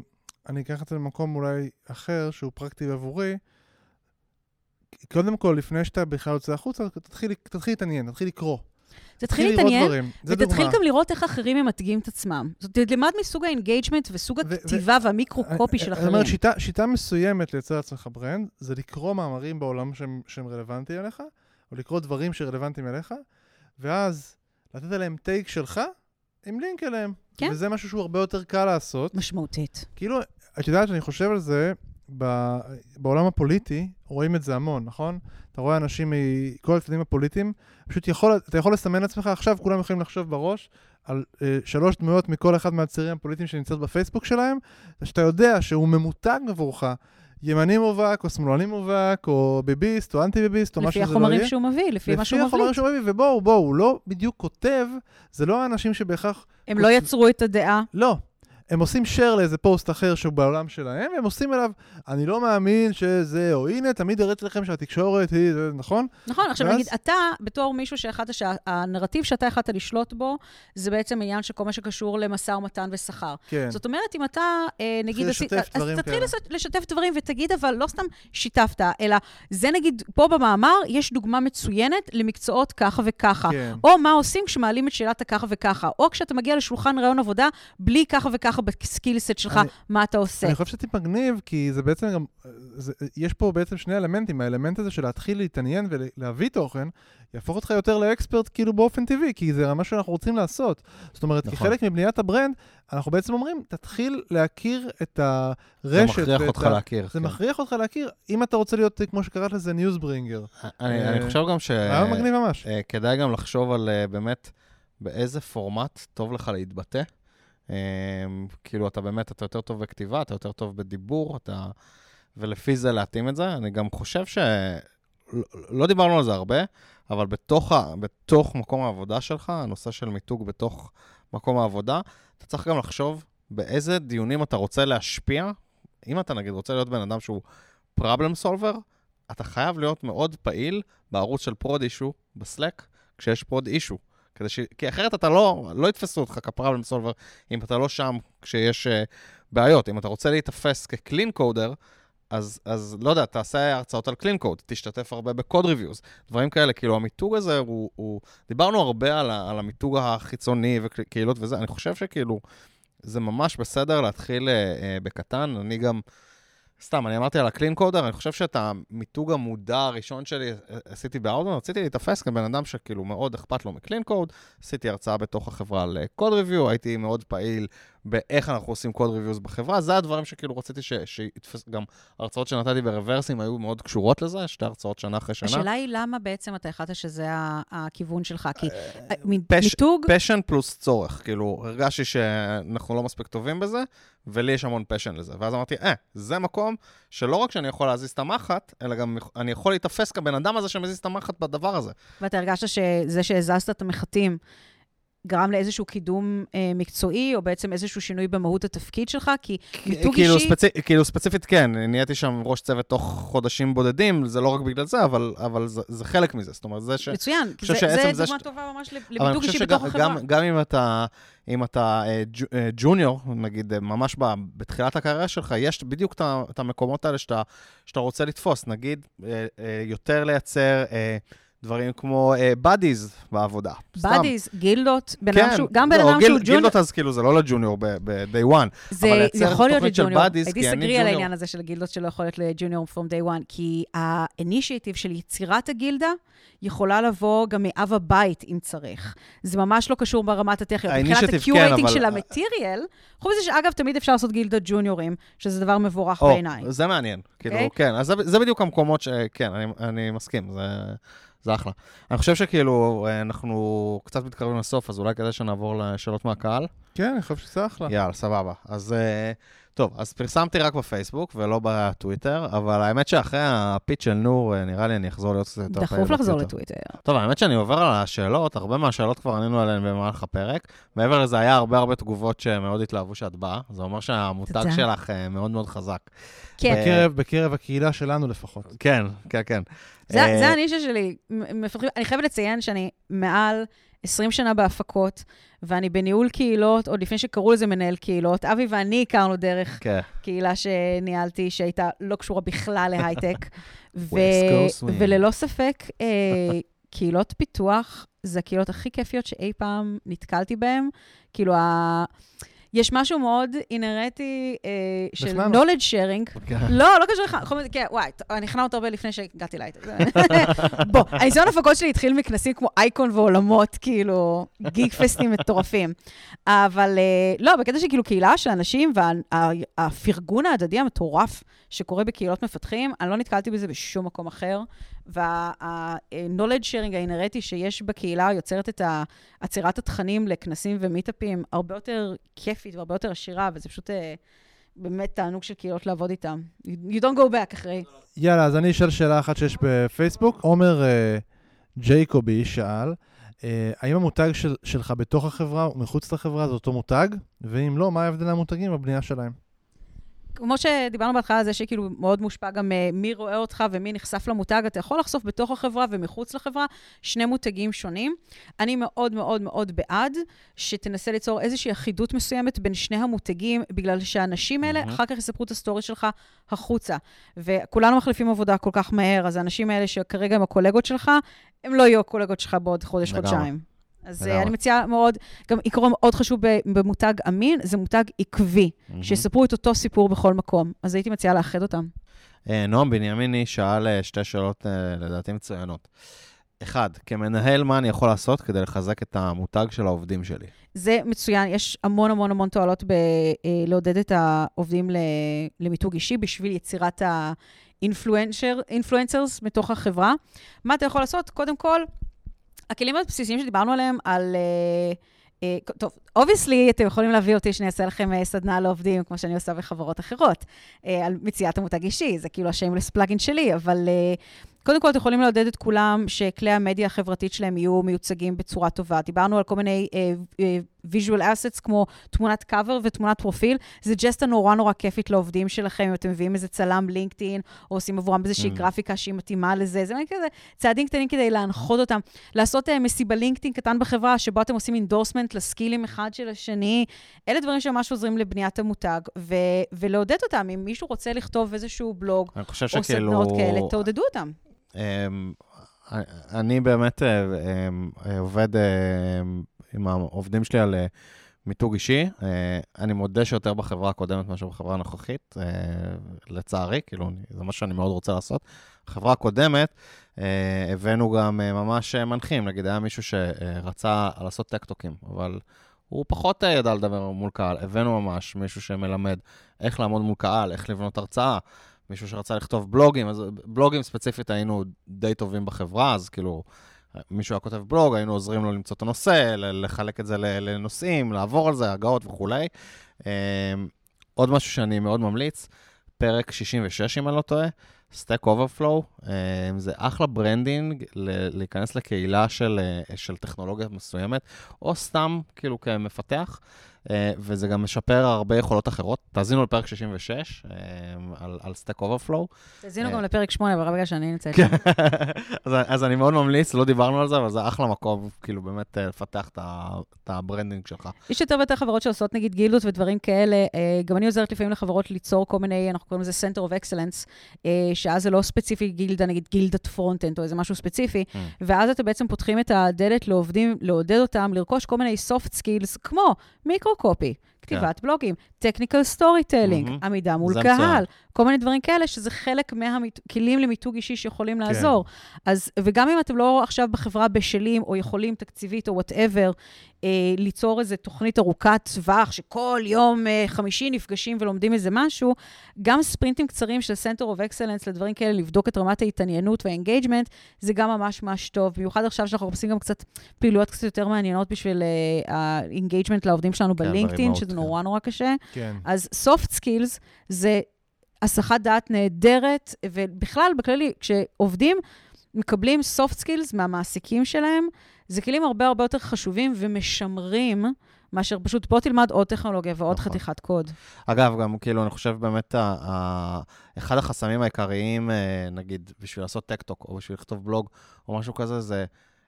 אני אקח את זה למקום אולי אחר, שהוא פרקטי עבורי. קודם כל, לפני שאתה בכלל יוצא החוצה, תתחיל להתעניין, תתחיל לקרוא. תתחיל להתעניין, ותתחיל גם לראות איך אחרים ממתגים את עצמם. זאת אומרת, תלמד מסוג ה engagement וסוג הכתיבה וה micro-copy של אחרים. זאת אומרת, שיטה מסוימת לייצר לעצמך brand, זה לקרוא מאמרים בעולם שהם רלוונטיים אליך, או לקרוא דברים שרלוונטיים אליך, ואז לתת עליהם טייק שלך עם לינק אליהם. כן. וזה משהו שהוא הרבה יותר קל לעשות. משמעותית. כאילו, את יודעת שאני חושב על זה, בעולם הפוליטי רואים את זה המון, נכון? אתה רואה אנשים מכל הצדדים הפוליטיים, פשוט יכול, אתה יכול לסמן לעצמך, עכשיו כולם יכולים לחשוב בראש על אה, שלוש דמויות מכל אחד מהצירים הפוליטיים שנמצאות בפייסבוק שלהם, שאתה יודע שהוא ממותג עבורך, ימני מובהק, או שמאלני מובהק, או ביביסט, או אנטי ביביסט, או מה שזה לא יהיה. לפי החומרים שהוא מביא, לפי מה שהוא מביא. לפי החומרים שהוא מביא, ובואו, בואו, הוא לא בדיוק כותב, זה לא האנשים שבהכרח... הם לא יצרו את הדעה. לא, הם עושים share לאיזה פוסט אחר שהוא בעולם שלהם, והם עושים אליו, אני לא מאמין שזה, או הנה, תמיד הראיתי לכם שהתקשורת היא, זה נכון? נכון, עכשיו ואז... נגיד, אתה, בתור מישהו שאחד, שהנרטיב שאתה החלטת לשלוט בו, זה בעצם עניין של כל מה שקשור למשא ומתן ושכר. כן. זאת אומרת, אם אתה, אה, נגיד, אז תתחיל לשתף דברים ותגיד, אבל לא סתם שיתפת, אלא זה נגיד, פה במאמר יש דוגמה מצוינת למקצועות ככה וככה. כן. או מה עושים כשמעלים את שאלת הככה וככה, או כשאתה מגיע לשולחן רעיון עבודה בלי ככה וככה ככה ב skill set שלך, אני, מה אתה עושה. אני חושב שזה מגניב, כי זה בעצם גם, זה, יש פה בעצם שני אלמנטים. האלמנט הזה של להתחיל להתעניין ולהביא תוכן, יהפוך אותך יותר ל expert כאילו באופן טבעי, כי זה מה שאנחנו רוצים לעשות. זאת אומרת, נכון. כחלק מבניית ה brand, אנחנו בעצם אומרים, תתחיל להכיר את הרשת. זה מכריח אותך ה... להכיר. זה כן. מכריח אותך להכיר, אם אתה רוצה להיות, כמו שקראת לזה, news bringer. אני, אני חושב גם ש... היה מגניב ממש. אה, כדאי גם לחשוב על אה, באמת באיזה פורמט טוב לך להתבטא. אמ, כאילו, אתה באמת, אתה יותר טוב בכתיבה, אתה יותר טוב בדיבור, אתה... ולפי זה להתאים את זה. אני גם חושב ש... לא, לא דיברנו על זה הרבה, אבל בתוך, ה... בתוך מקום העבודה שלך, הנושא של מיתוג בתוך מקום העבודה, אתה צריך גם לחשוב באיזה דיונים אתה רוצה להשפיע. אם אתה נגיד רוצה להיות בן אדם שהוא problem solver, אתה חייב להיות מאוד פעיל בערוץ של prod issue ב Slack, כשיש prod issue. כדי ש... כי אחרת אתה לא, לא יתפסו אותך כ problem solver אם אתה לא שם כשיש uh, בעיות. אם אתה רוצה להיתפס כ clean coder, אז, אז לא יודע, תעשה הרצאות על clean code, תשתתף הרבה ב code reviews, דברים כאלה. כאילו, המיתוג הזה הוא... הוא... דיברנו הרבה על, ה, על המיתוג החיצוני וקהילות וזה, אני חושב שכאילו, זה ממש בסדר להתחיל uh, uh, בקטן. אני גם... סתם, אני אמרתי על ה clean coder, אני חושב שאת המיתוג המודע הראשון שלי עשיתי באאוטמן, רציתי להיתפס כבן אדם שכאילו מאוד אכפת לו מ clean code, עשיתי הרצאה בתוך החברה על code review, הייתי מאוד פעיל באיך אנחנו עושים code reviews בחברה, זה הדברים שכאילו רציתי שיתפס, גם הרצאות שנתתי ב Reversim היו מאוד קשורות לזה, שתי הרצאות שנה אחרי שנה. השאלה היא למה בעצם אתה החלטת שזה הכיוון שלך, כי אה, מיתוג... passion פלוס צורך, כאילו, הרגשתי שאנחנו לא מספיק טובים בזה, ולי יש המון פשן לזה. ואז אמרתי, אה, זה מקום שלא רק שאני יכול להזיז את המחט, אלא גם אני יכול להיתפס כבן אדם הזה שמזיז את המחט בדבר הזה. ואתה הרגשת שזה שהזזת את המחטים, גרם לאיזשהו קידום אה, מקצועי, או בעצם איזשהו שינוי במהות התפקיד שלך? כי מיתוג כאילו אישי... ספצ... כאילו ספציפית כן, נהייתי שם ראש צוות תוך חודשים בודדים, זה לא רק בגלל זה, אבל, אבל זה, זה חלק מזה. זאת אומרת, זה ש... מצוין, זה, זה דוגמה ש... טובה ממש למיתוג אישי בתוך החברה. גם, גם אם אתה, אם אתה אה, ג', אה, ג'וניור, נגיד, אה, ממש ב, בתחילת הקריירה שלך, יש בדיוק את, המקומות האלה שאתה, שאתה רוצה לתפוס. נגיד, אה, אה, יותר לייצר... אה, דברים כמו בדיז uh, בעבודה. בדיז, גילדות, בן כן, שהוא, גם בן לא, אדם שהוא ג'וניור. גילדות אז כאילו זה לא לג'וניור ב-day one. זה יכול להיות לג'וניור. הייתי סגרי על העניין הזה של גילדות שלא יכול להיות לג'וניור from day one, כי האינישייטיב של יצירת הגילדה יכולה לבוא גם מאב הבית אם צריך. זה ממש לא קשור ברמת הטכניות. מבחינת ה-Q-rating כן, של המטריאל, חוץ מזה שאגב, תמיד אפשר לעשות גילדות ג'וניורים, שזה דבר מבורך בעיניי. זה מעניין. כאילו, אוקיי? כן, אז זה בדיוק המקומות ש... כן, אני מסכים. זה... זה אחלה. אני חושב שכאילו, אנחנו קצת מתקרבים לסוף, אז אולי כדאי שנעבור לשאלות מהקהל. כן, אני חושב שזה אחלה. יאללה, סבבה. אז טוב, אז פרסמתי רק בפייסבוק ולא בטוויטר, אבל האמת שאחרי הפיץ של נור, אה, נראה לי אני אחזור להיות קצת יותר פעיל דחוף לחזור. לטוויטר. טוב, האמת שאני עובר על השאלות, הרבה מהשאלות כבר ענינו עליהן במהלך הפרק. מעבר לזה, היה הרבה הרבה תגובות שמאוד התלהבו שאת באה. זה אומר שהמותג תודה. שלך אה, מאוד מאוד חזק. כן. בקרב, בקרב הקהילה שלנו לפחות. כן, כן, כן. זה, אה, זה הנישה שלי. אני חייבת לציין שאני מעל 20 שנה בהפקות, ואני בניהול קהילות, עוד לפני שקראו לזה מנהל קהילות. אבי ואני הכרנו דרך כן. קהילה שניהלתי, שהייתה לא קשורה בכלל להייטק. ו-. וללא ספק, אה, קהילות פיתוח זה הקהילות הכי כיפיות שאי פעם נתקלתי בהן. כאילו, ה... יש משהו מאוד אינהרנטי אה, של knowledge sharing. כן. לא, לא קשור לך. כן, וואי, אני הכנה אותו הרבה לפני שהגעתי להייטק. בוא, הניסיון הפקות שלי התחיל מכנסים כמו אייקון ועולמות, כאילו, גיק פסטים מטורפים. אבל אה, לא, בקטע של כאילו קהילה של אנשים והפרגון ההדדי המטורף שקורה בקהילות מפתחים, אני לא נתקלתי בזה בשום מקום אחר. וה-knowledge sharing האינרטי שיש בקהילה יוצרת את עצירת התכנים לכנסים ומיטאפים הרבה יותר כיפית והרבה יותר עשירה, וזה פשוט אה, באמת תענוג של קהילות לעבוד איתם. You don't go back אחרי. יאללה, אז אני אשאל שאלה אחת שיש בפייסבוק. עומר אה, ג'ייקובי שאל, אה, האם המותג של, שלך בתוך החברה או מחוץ לחברה זה אותו מותג? ואם לא, מה ההבדל המותגים בבנייה שלהם? כמו שדיברנו בהתחלה, זה שכאילו מאוד מושפע גם אה, מי רואה אותך ומי נחשף למותג, אתה יכול לחשוף בתוך החברה ומחוץ לחברה שני מותגים שונים. אני מאוד מאוד מאוד בעד שתנסה ליצור איזושהי אחידות מסוימת בין שני המותגים, בגלל שהאנשים האלה מהמם. אחר כך יספרו את ה story שלך החוצה. וכולנו מחליפים עבודה כל כך מהר, אז האנשים האלה שכרגע הם הקולגות שלך, הם לא יהיו הקולגות שלך בעוד חודש, לגמרי. חודשיים. אז אה, לגמרי. אני מציעה מאוד, גם עיקרון מאוד חשוב במותג אמין, זה מותג עקבי. מהמם. שיספרו את אותו סיפור בכל מקום. אז הייתי מציעה לאחד אותם. אה, נועם בנימיני שאל אה, שתי שאלות אה, לדעתי מצוינות. אחד, כמנהל, מה אני יכול לעשות כדי לחזק את המותג של העובדים שלי? זה מצוין, יש המון המון המון תועלות בלעודד את העובדים למיתוג אישי בשביל יצירת האינפלואנסרס מתוך החברה. מה אתה יכול לעשות? קודם כל, הכלים הבסיסיים שדיברנו עליהם, על... אה, אה, טוב, obviously, אתם יכולים להביא אותי שאני אעשה לכם אה, סדנה לעובדים, כמו שאני עושה בחברות אחרות, אה, על מציאת המותג אישי, זה כאילו ה shameless plugging שלי, אבל אה, קודם כל, אתם יכולים לעודד את כולם שכלי המדיה החברתית שלהם יהיו מיוצגים בצורה טובה. דיברנו על כל מיני uh, uh, visual assets כמו תמונת קאבר ותמונת פרופיל. זה ג'סטה נורא נורא כיפית לעובדים שלכם, אם אתם מביאים איזה צלם LinkedIn, או עושים עבורם איזושהי Mm. גרפיקה שהיא מתאימה לזה. זה כזה צעדים קטנים כדי להנחות אותם. לעשות uh, מסיבה LinkedIn קטן בחברה, שבו אתם עושים endorsement לסקילים אחד של השני. אלה דברים שממש עוזרים לבניית המותג, ו- ולעודד אותם. אם מישהו רוצה לכתוב איזשהו בלוג, או שכאילו... סדנאות כאלה, תעודדו אותם. אמ, אני באמת אה, אמ, אה, עובד אה, עם העובדים שלי על אה, מיתוג אישי. אה, אני מודה שיותר בחברה הקודמת מאשר בחברה הנוכחית, אה, לצערי, כאילו, זה מה שאני מאוד רוצה לעשות. בחברה הקודמת אה, הבאנו גם אה, ממש אה, מנחים, נגיד היה מישהו שרצה לעשות טקטוקים, אבל הוא פחות אה, ידע לדבר מול קהל. הבאנו ממש מישהו שמלמד איך לעמוד מול קהל, איך לבנות הרצאה. מישהו שרצה לכתוב בלוגים, אז בלוגים ספציפית היינו די טובים בחברה, אז כאילו, מישהו היה כותב בלוג, היינו עוזרים לו למצוא את הנושא, לחלק את זה לנושאים, לעבור על זה, הגאות וכולי. עוד משהו שאני מאוד ממליץ, פרק 66, אם אני לא טועה, Stack Overflow, אמ, זה אחלה branding להיכנס לקהילה של, אה, של טכנולוגיה מסוימת, או סתם כאילו כמפתח. אה, וזה גם משפר הרבה יכולות אחרות. תאזינו לפרק 66 אה, על, על Stack Overflow. תאזינו אה. גם לפרק 8, אבל בגלל שאני נמצאת כן. שם. אז, אז אני מאוד ממליץ, לא דיברנו על זה, אבל זה אחלה מקום, כאילו באמת לפתח את, ה branding שלך. יש יותר ויותר חברות שעושות נגיד גילדות ודברים כאלה. גם אני עוזרת לפעמים לחברות ליצור כל מיני, אנחנו קוראים לזה Center of Excellence, שאז זה לא ספציפי גילדה, נגיד גילדת front-end או איזה משהו ספציפי, Mm. ואז אתם בעצם פותחים את הדלת לעובדים, לעודד אותם לרכוש כל מיני soft skills, כמו copy כתיבת בלוגים, technical storytelling. עמידה מול קהל. כל מיני דברים כאלה, שזה חלק מהכלים למיתוג אישי שיכולים כן. לעזור. אז, וגם אם אתם לא עכשיו בחברה בשלים, או יכולים תקציבית או whatever, אה, ליצור איזו תוכנית ארוכת טווח, שכל יום אה, חמישי נפגשים ולומדים איזה משהו, גם ספרינטים קצרים של Center of Excellence לדברים כאלה, לבדוק את רמת ההתעניינות וה engagement, זה גם ממש ממש טוב. במיוחד עכשיו שאנחנו עושים גם קצת פעילויות קצת יותר מעניינות בשביל אה, ה engagement לעובדים שלנו כן, ב LinkedIn. שזה נורא נורא קשה. כן. אז soft skills זה הסחת דעת נהדרת, ובכלל, בכללי, כשעובדים מקבלים soft skills מהמעסיקים שלהם, זה כלים הרבה הרבה יותר חשובים ומשמרים. מאשר פשוט בוא תלמד עוד טכנולוגיה ועוד נכון. חתיכת קוד. אגב, גם כאילו, אני חושב באמת, ה- ה- אחד החסמים העיקריים, אה, נגיד, בשביל לעשות tech talk, או בשביל לכתוב בלוג, או משהו כזה, זה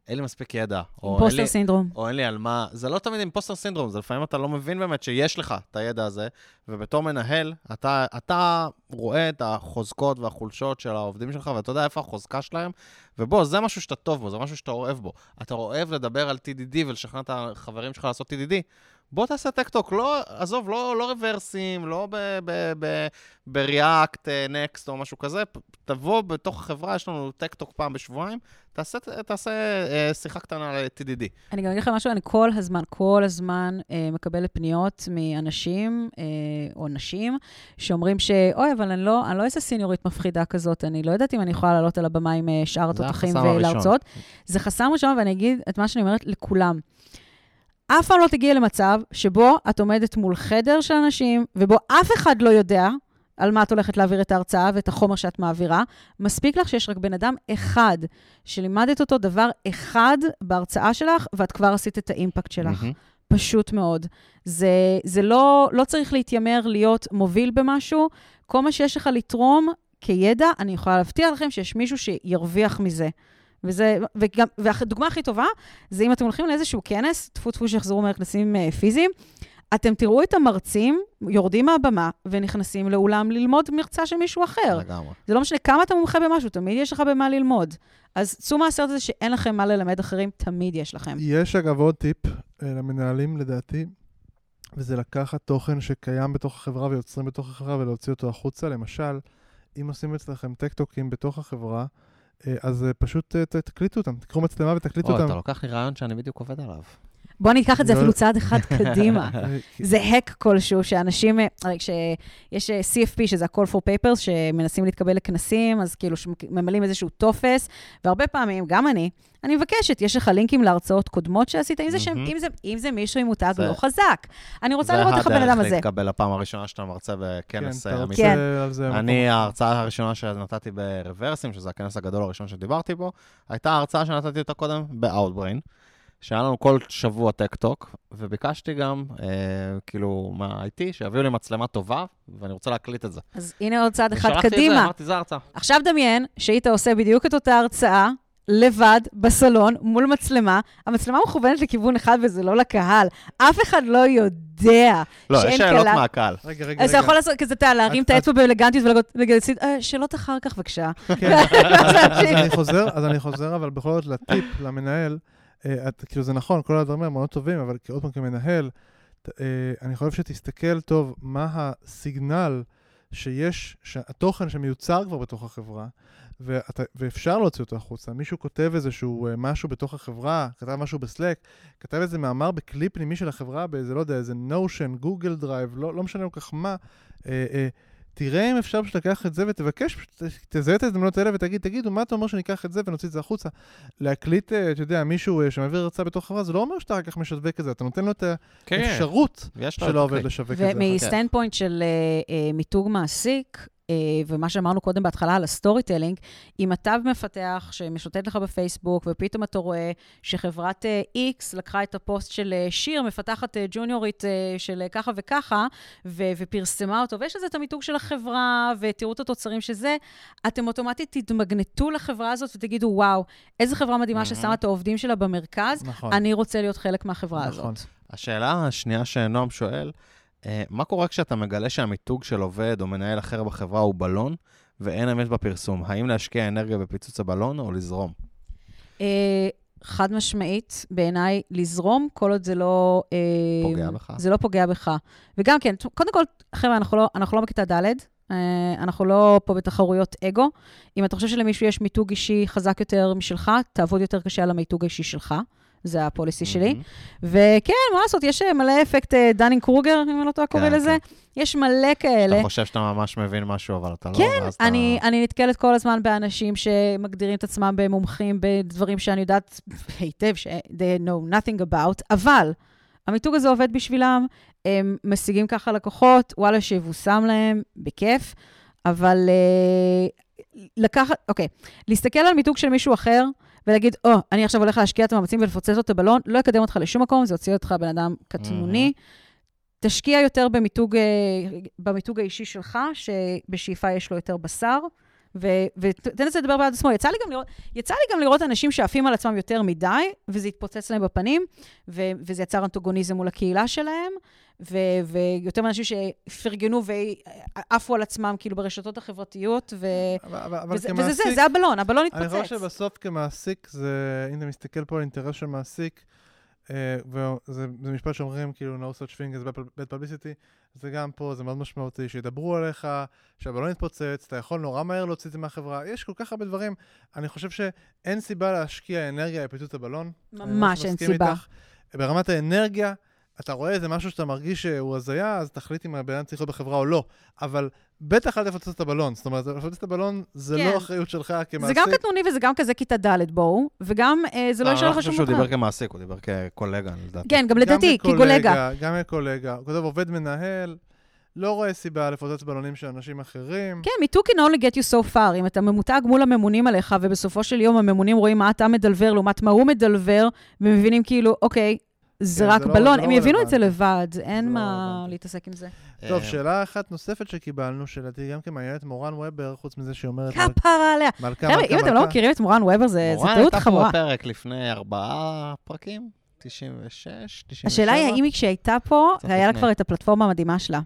אין לי מספיק ידע. impostor syndrome. או אין לי על מה, זה לא תמיד impostor syndrome, זה לפעמים אתה לא מבין באמת שיש לך את הידע הזה, ובתור מנהל, אתה, אתה רואה את החוזקות והחולשות של העובדים שלך, ואתה יודע איפה החוזקה שלהם, ובוא, זה משהו שאתה טוב בו, זה משהו שאתה אוהב בו. אתה אוהב לדבר על TDD ולשכנע את החברים שלך לעשות TDD, בוא תעשה tech talk, לא, עזוב, לא, לא Reversim, לא ב- React Next או משהו כזה, תבוא בתוך החברה, יש לנו tech talk פעם בשבועיים, תעשה, תעשה אה, שיחה קטנה על TDD. אני גם אגיד לך משהו, אני כל הזמן, כל הזמן אה, מקבלת פניות מאנשים אה, או נשים שאומרים ש, אוי, אבל אני לא, אני לא איזה סיניורית מפחידה כזאת, אני לא יודעת אם אני יכולה לעלות על הבמה עם אה, שאר זה התותחים החסם הראשון. ולהרצות. זה חסם ראשון, ואני אגיד את מה שאני אומרת לכולם. אף פעם לא תגיעי למצב שבו את עומדת מול חדר של אנשים, ובו אף אחד לא יודע על מה את הולכת להעביר את ההרצאה ואת החומר שאת מעבירה. מספיק לך שיש רק בן אדם אחד שלימדת אותו דבר אחד בהרצאה שלך, ואת כבר עשית את האימפקט שלך. מהמם. פשוט מאוד. זה, זה לא, לא צריך להתיימר להיות מוביל במשהו. כל מה שיש לך לתרום כידע, אני יכולה להבטיח לכם שיש מישהו שירוויח מזה. וזה, וגם, והדוגמה הכי טובה, זה אם אתם הולכים לאיזשהו כנס, טפו טפו שיחזרו מהכנסים אה, פיזיים, אתם תראו את המרצים יורדים מהבמה ונכנסים לאולם ללמוד מרצה של מישהו אחר. לגמרי. זה לא משנה כמה אתה מומחה במשהו, תמיד יש לך במה ללמוד. אז צאו מהסרט הזה שאין לכם מה ללמד אחרים, תמיד יש לכם. יש אגב עוד טיפ אה, למנהלים לדעתי, וזה לקחת תוכן שקיים בתוך החברה ויוצרים בתוך החברה ולהוציא אותו החוצה. למשל, אם עושים אצלכם טק-טוקים בתוך החברה, אז אה, פשוט אה, תקליטו אותם, תקחו מצלמה ותקליטו אותם. אתה לוקח לי רעיון שאני בדיוק עובד עליו. בואו ניקח את זה לא- אפילו צעד אחד קדימה. אה, זה hack כלשהו, שאנשים, אה, הרי כשיש אה, CFP, שזה ה-call for papers, שמנסים להתקבל לכנסים, אז כאילו ממלאים איזשהו טופס, והרבה פעמים, גם אני, אני מבקשת, יש לך לינקים להרצאות קודמות שעשית, אם זה, שם. אם זה, אם זה מישהו עם מותג זה- לא חזק. אני רוצה לראות איך הבן אדם זה הזה. הדרך להתקבל לפעם הראשונה שאתה מרצה בכנס כן, אה, אתה אמיתי. רוצה כן. זה... אני, ההרצאה הראשונה שנתתי ב Reversim, שזה הכנס הגדול הראשון שדיברתי בו, הייתה הרצאה שנתתי אותה קודם ב-Outbrain, שהיה לנו כל שבוע tech talk, וביקשתי גם, אה, כאילו, מה-IT, שיביאו לי מצלמה טובה, ואני רוצה להקליט את זה. אז הנה עוד צעד אחד ושלחתי את זה, קדימה. אמרתי, זה ההרצאה. עכשיו דמיין שהיית עושה בדיוק את אותה הרצאה, לבד, בסלון, מול מצלמה. המצלמה מכוונת לכיוון אחד וזה לא לקהל. אף אחד לא יודע לא, שאין יש שאלות קהל. מהקהל. רגע, רגע, אז אתה רגע. יכול לעשות כזה, אתה להרים את- את האצבע באלגנטיות ולהגיד, "אה, שאלות אחר כך בבקשה. כן, אז אני חוזר, אז אני חוזר, אבל בכל זאת לטיפ, למנהל, את- כאילו זה נכון, כל הדברים האלה מאוד טובים, אבל עוד פעם כמנהל, אה, אני חושב שתסתכל טוב מה ה signal שיש, התוכן שמיוצר כבר בתוך החברה, ואתה, ואפשר להוציא אותו החוצה. מישהו כותב איזשהו אה, משהו בתוך החברה, כתב משהו ב Slack, כתב איזה מאמר בכלי פנימי של החברה, באיזה, לא יודע, איזה Notion, Google Drive, לא, לא משנה כל כך מה. אה, אה, תראה אם אפשר פשוט לקחת את זה ותבקש, תזהה את ההזדמנות האלה ותגיד, תגידו, מה אתה אומר שניקח את זה ונוציא את זה החוצה? להקליט, אה, אתה יודע, מישהו אה, שמעביר הרצאה בתוך חברה, זה לא אומר שאתה אחר כך משווק את זה, אתה נותן לו את כן, האפשרות יש לו של את העובד הכלי. לשווק את זה. ומ standpoint של אה, מיתוג מעסיק, ומה שאמרנו קודם בהתחלה על ה storytelling, אם אתה מפתח שמשוטט לך בפייסבוק, ופתאום אתה רואה שחברת אה, X לקחה את הפוסט של אה, שיר, מפתחת אה, ג'וניורית אה, של אה, ככה וככה, ו- ופרסמה אותו, ויש לזה את המיתוג של החברה, ותראו את התוצרים שזה, אתם אוטומטית תתמגנטו לחברה הזאת ותגידו, וואו, איזה חברה מדהימה. ששמה את העובדים שלה במרכז, נכון. אני רוצה להיות חלק מהחברה נכון. הזאת. השאלה השנייה שנועם שואל, אה, מה קורה כשאתה מגלה שהמיתוג של עובד או מנהל אחר בחברה הוא בלון, ואין אמת בפרסום? האם להשקיע אנרגיה בפיצוץ הבלון או לזרום? אה, חד משמעית, בעיניי, לזרום, כל עוד זה לא... אה, פוגע בך. זה לא פוגע בך. וגם כן, קודם כל, חבר'ה, אנחנו לא, אנחנו לא בכיתה ד', אה, אנחנו לא פה בתחרויות אגו. אם אתה חושב שלמישהו יש מיתוג אישי חזק יותר משלך, תעבוד יותר קשה על המיתוג האישי שלך. זה ה policy שלי. וכן, מה לעשות, יש אה, מלא אפקט אה, דנינג קרוגר, אם אני לא טועה קורא כן, לזה. יש מלא כאלה. אתה חושב שאתה ממש מבין משהו, אבל אתה לא, כן, אתה... אני נתקלת כל הזמן באנשים שמגדירים את עצמם במומחים בדברים שאני יודעת היטב ש- they know nothing about, אבל המיתוג הזה עובד בשבילם, הם משיגים ככה לקוחות, וואלה, שיבושם להם, בכיף, אבל אה, לקחת, אוקיי, להסתכל על מיתוג של מישהו אחר, ולהגיד, או, oh, אני עכשיו הולך להשקיע את המאמצים ולפוצץ את הבלון, לא יקדם אותך לשום מקום, זה יוציא אותך בן אדם קטנוני. Mm-hmm. תשקיע יותר במיתוג, אה, במיתוג האישי שלך, שבשאיפה יש לו יותר בשר. ותן לזה לדבר בעד עצמו. יצא לי, גם לראות, יצא לי גם לראות אנשים שעפים על עצמם יותר מדי, וזה התפוצץ להם בפנים, ו- וזה יצר אנטוגוניזם מול הקהילה שלהם, ו- ויותר אנשים שפרגנו ועפו על עצמם, כאילו, ברשתות החברתיות, ו- אבל, אבל וזה, כמעסיק, וזה זה, זה הבלון, הבלון התפוצץ. אני חושב שבסוף כמעסיק, זה, אם אתה מסתכל פה על אינטרס של מעסיק, וזה משפט שאומרים, כאילו, no such thing as bad publicity, זה גם פה, זה מאוד משמעותי, שידברו עליך, שהבלון יתפוצץ, אתה יכול נורא מהר להוציא את זה מהחברה, יש כל כך הרבה דברים. אני חושב שאין סיבה להשקיע אנרגיה בפיצוץ הבלון. ממש אין סיבה. איתך. ברמת האנרגיה, אתה רואה איזה משהו שאתה מרגיש שהוא הזיה, אז תחליט אם הבן אדם צריך להיות בחברה או לא. אבל בטח אל תפוצץ את הבלון. זאת אומרת, לפוצץ את הבלון זה לא כן. לא אחריות שלך כמעסיק. זה גם קטנוני וזה גם כזה כיתה ד' בואו, וגם אה, זה לא אה, ישאר לך שום דבר. אני חושב שהוא דיבר כמעסיק, הוא דיבר כקולגה, לדעתי. כן, גם לדעתי, כקולגה. גם כקולגה. הוא כותב עובד מנהל. לא רואה סיבה לפוצץ בלונים של אנשים אחרים. כן, מיתוג can only get you so far. אם אתה ממותג מול הממונים עליך, ובסופו של יום הממונים רואים מה אתה מדלבר לעומת מה הוא מדלבר, ומבינים כאילו, אוקיי, זה כן, רק לא- בלון, הם לא יבינו את זה לבד, אין לא מה להתעסק עם זה. טוב, שאלה אחת נוספת שקיבלנו, שלדעתי גם כמעניינת מורן ובר, חוץ מזה שהיא אומרת... כפרה עליה. מלכה, חבר'ה, אם אתם לא מכירים את מורן ובר, זה טעות חמורה. מורן הייתה פה בפרק לפני ארבעה פרקים, 96, 97. השאלה היא האם כשהיא פה, היה לה כבר את הפלטפורמה המדהימה שלה.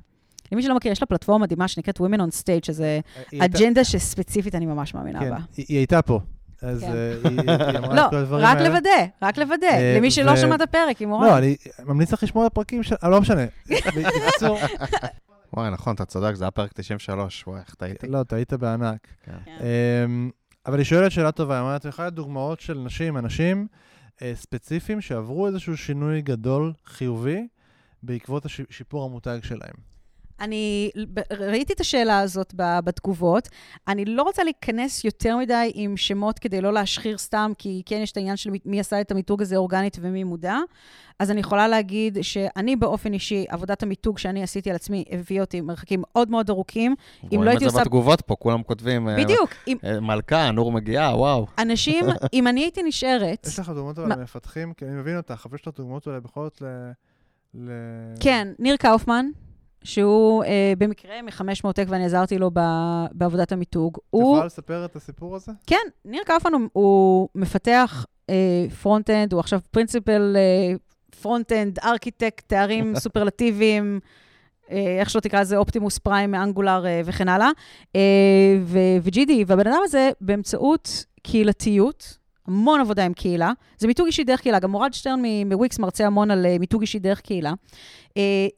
למי שלא מכיר, יש לה פלטפורמה מדהימה שנקראת Women on Stage, שזה אג'נדה שספציפית אני ממש מאמינה כן, בה. היא הייתה פה. אז כן. אה, היא אמרה את כל הדברים האלה. לא, רק לוודא, רק לוודא. אה, למי שלא שמע את הפרק, עם מורן. לא, אני ממליץ לך לשמוע את הפרקים של... אה, לא משנה. בקיצור... וואי, נכון, אתה צודק, זה היה פרק 93, וואי, איך טעיתי. לא, טעית בענק. כן. אמ, אבל היא שואלת שאלה טובה, היא אומרת, אחת הדוגמאות של נשים, אנשים ספציפיים שעברו איזשהו שינוי גדול, חיובי, בעקבות שיפור המותג שלהם. אני ראיתי את השאלה הזאת בתגובות. אני לא רוצה להיכנס יותר מדי עם שמות כדי לא להשחיר סתם, כי כן יש את העניין של מי עשה את המיתוג הזה אורגנית ומי מודע. אז אני יכולה להגיד שאני באופן אישי, עבודת המיתוג שאני עשיתי על עצמי הביא אותי מרחקים מאוד מאוד ארוכים. אם לא הייתי עושה... רואים את זה בתגובות פה, כולם כותבים... אה, בדיוק. אה, מלכה, נור מגיעה, וואו. אנשים, אם אני הייתי נשארת... יש לך דוגמאות על המפתחים? כי אני מבין אותך, אבל יש לך דוגמאות אולי בכל זאת ל... כן, ניר קאופמן. שהוא אה, במקרה מ-500Tech ואני עזרתי לו בעבודת המיתוג. את הוא... יכולה לספר את הסיפור הזה? כן, ניר קאופמן הוא, הוא מפתח אה, front-end, הוא עכשיו principal אה, front-end, architect, תארים סופרלטיביים. אה, איך שלא תקרא לזה, Optimus Prime, Angular אה, וכן הלאה, אה, ו-GDE, והבן אדם הזה, באמצעות קהילתיות, המון עבודה עם קהילה, זה מיתוג אישי דרך קהילה, גם מורד שטרן מוויקס מרצה המון על מיתוג אישי דרך קהילה.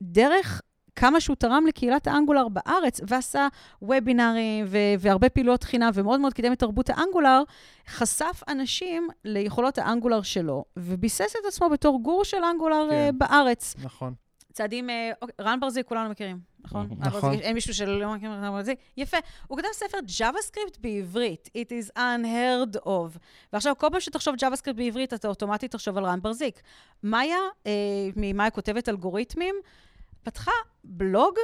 דרך כמה שהוא תרם לקהילת ה-Angular בארץ, ועשה וובינארים והרבה פעילויות חינם, ומאוד מאוד קידם את תרבות ה-Angular, חשף אנשים ליכולות האנגולר שלו, וביסס את עצמו בתור גור של אנגולר כן. uh, בארץ. נכון. צעדים, uh, רן ברזיל, כולנו מכירים, נכון? נכון. אין מישהו שלא מכיר את רן ברזיל. יפה. הוא כתב ספר JavaScript בעברית, It is unheard of. ועכשיו, כל פעם שתחשוב JavaScript בעברית, אתה אוטומטית תחשוב על רן ברזיק. מאיה, אה, ממאיה כותבת אלגוריתמים, פתחה בלוג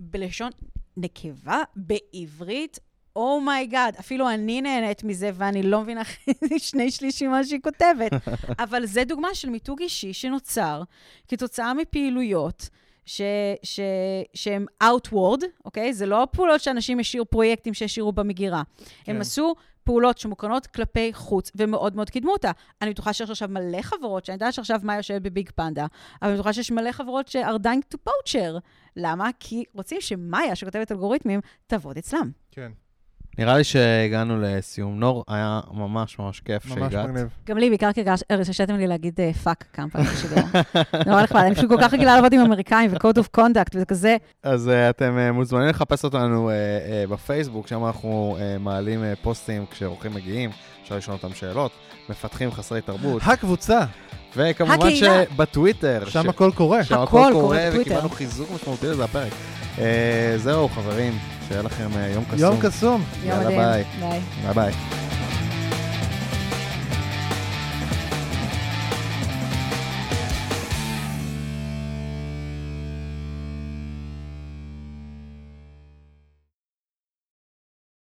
בלשון נקבה, בעברית. Oh my god, oh אפילו אני נהנית מזה, ואני לא מבינה שני שלישים ממה שהיא כותבת. אבל זה דוגמה של מיתוג אישי שנוצר כתוצאה מפעילויות ש, ש, שהם Outward, אוקיי? זה לא פעולות שאנשים השאירו, פרויקטים שהשאירו במגירה. כן. הם עשו פעולות שמוקרנות כלפי חוץ, ומאוד מאוד קידמו אותה. אני בטוחה שיש עכשיו מלא חברות, שאני יודעת שעכשיו מאיה יושבת ב-BigPanda, אבל אני בטוחה שיש מלא חברות ש-are dying to poach her. למה? כי רוצים שמאיה, שכותבת אלגוריתמים, תעבוד אצלם. כן. נראה לי שהגענו לסיום. נור, היה ממש ממש כיף שהגעת. ממש מגניב. גם לי, בעיקר כי הרשתם לי להגיד fuck כמה פעמים בשידור. נורא נחמד, אני פשוט כל כך רגילה לעבוד עם אמריקאים ו-code of conduct וזה כזה. אז אתם מוזמנים לחפש אותנו בפייסבוק, שם אנחנו מעלים פוסטים כשאורחים מגיעים, אפשר לשאול אותם שאלות, מפתחים חסרי תרבות. הקבוצה. וכמובן שבטוויטר. שם הכל קורה. שם הכל קורה, וקיבלנו חיזוק משמעותי לזה הפרק. זהו, חברים. שיהיה לכם יום קסום. יום קסום. יאללה ביי. ביי ביי.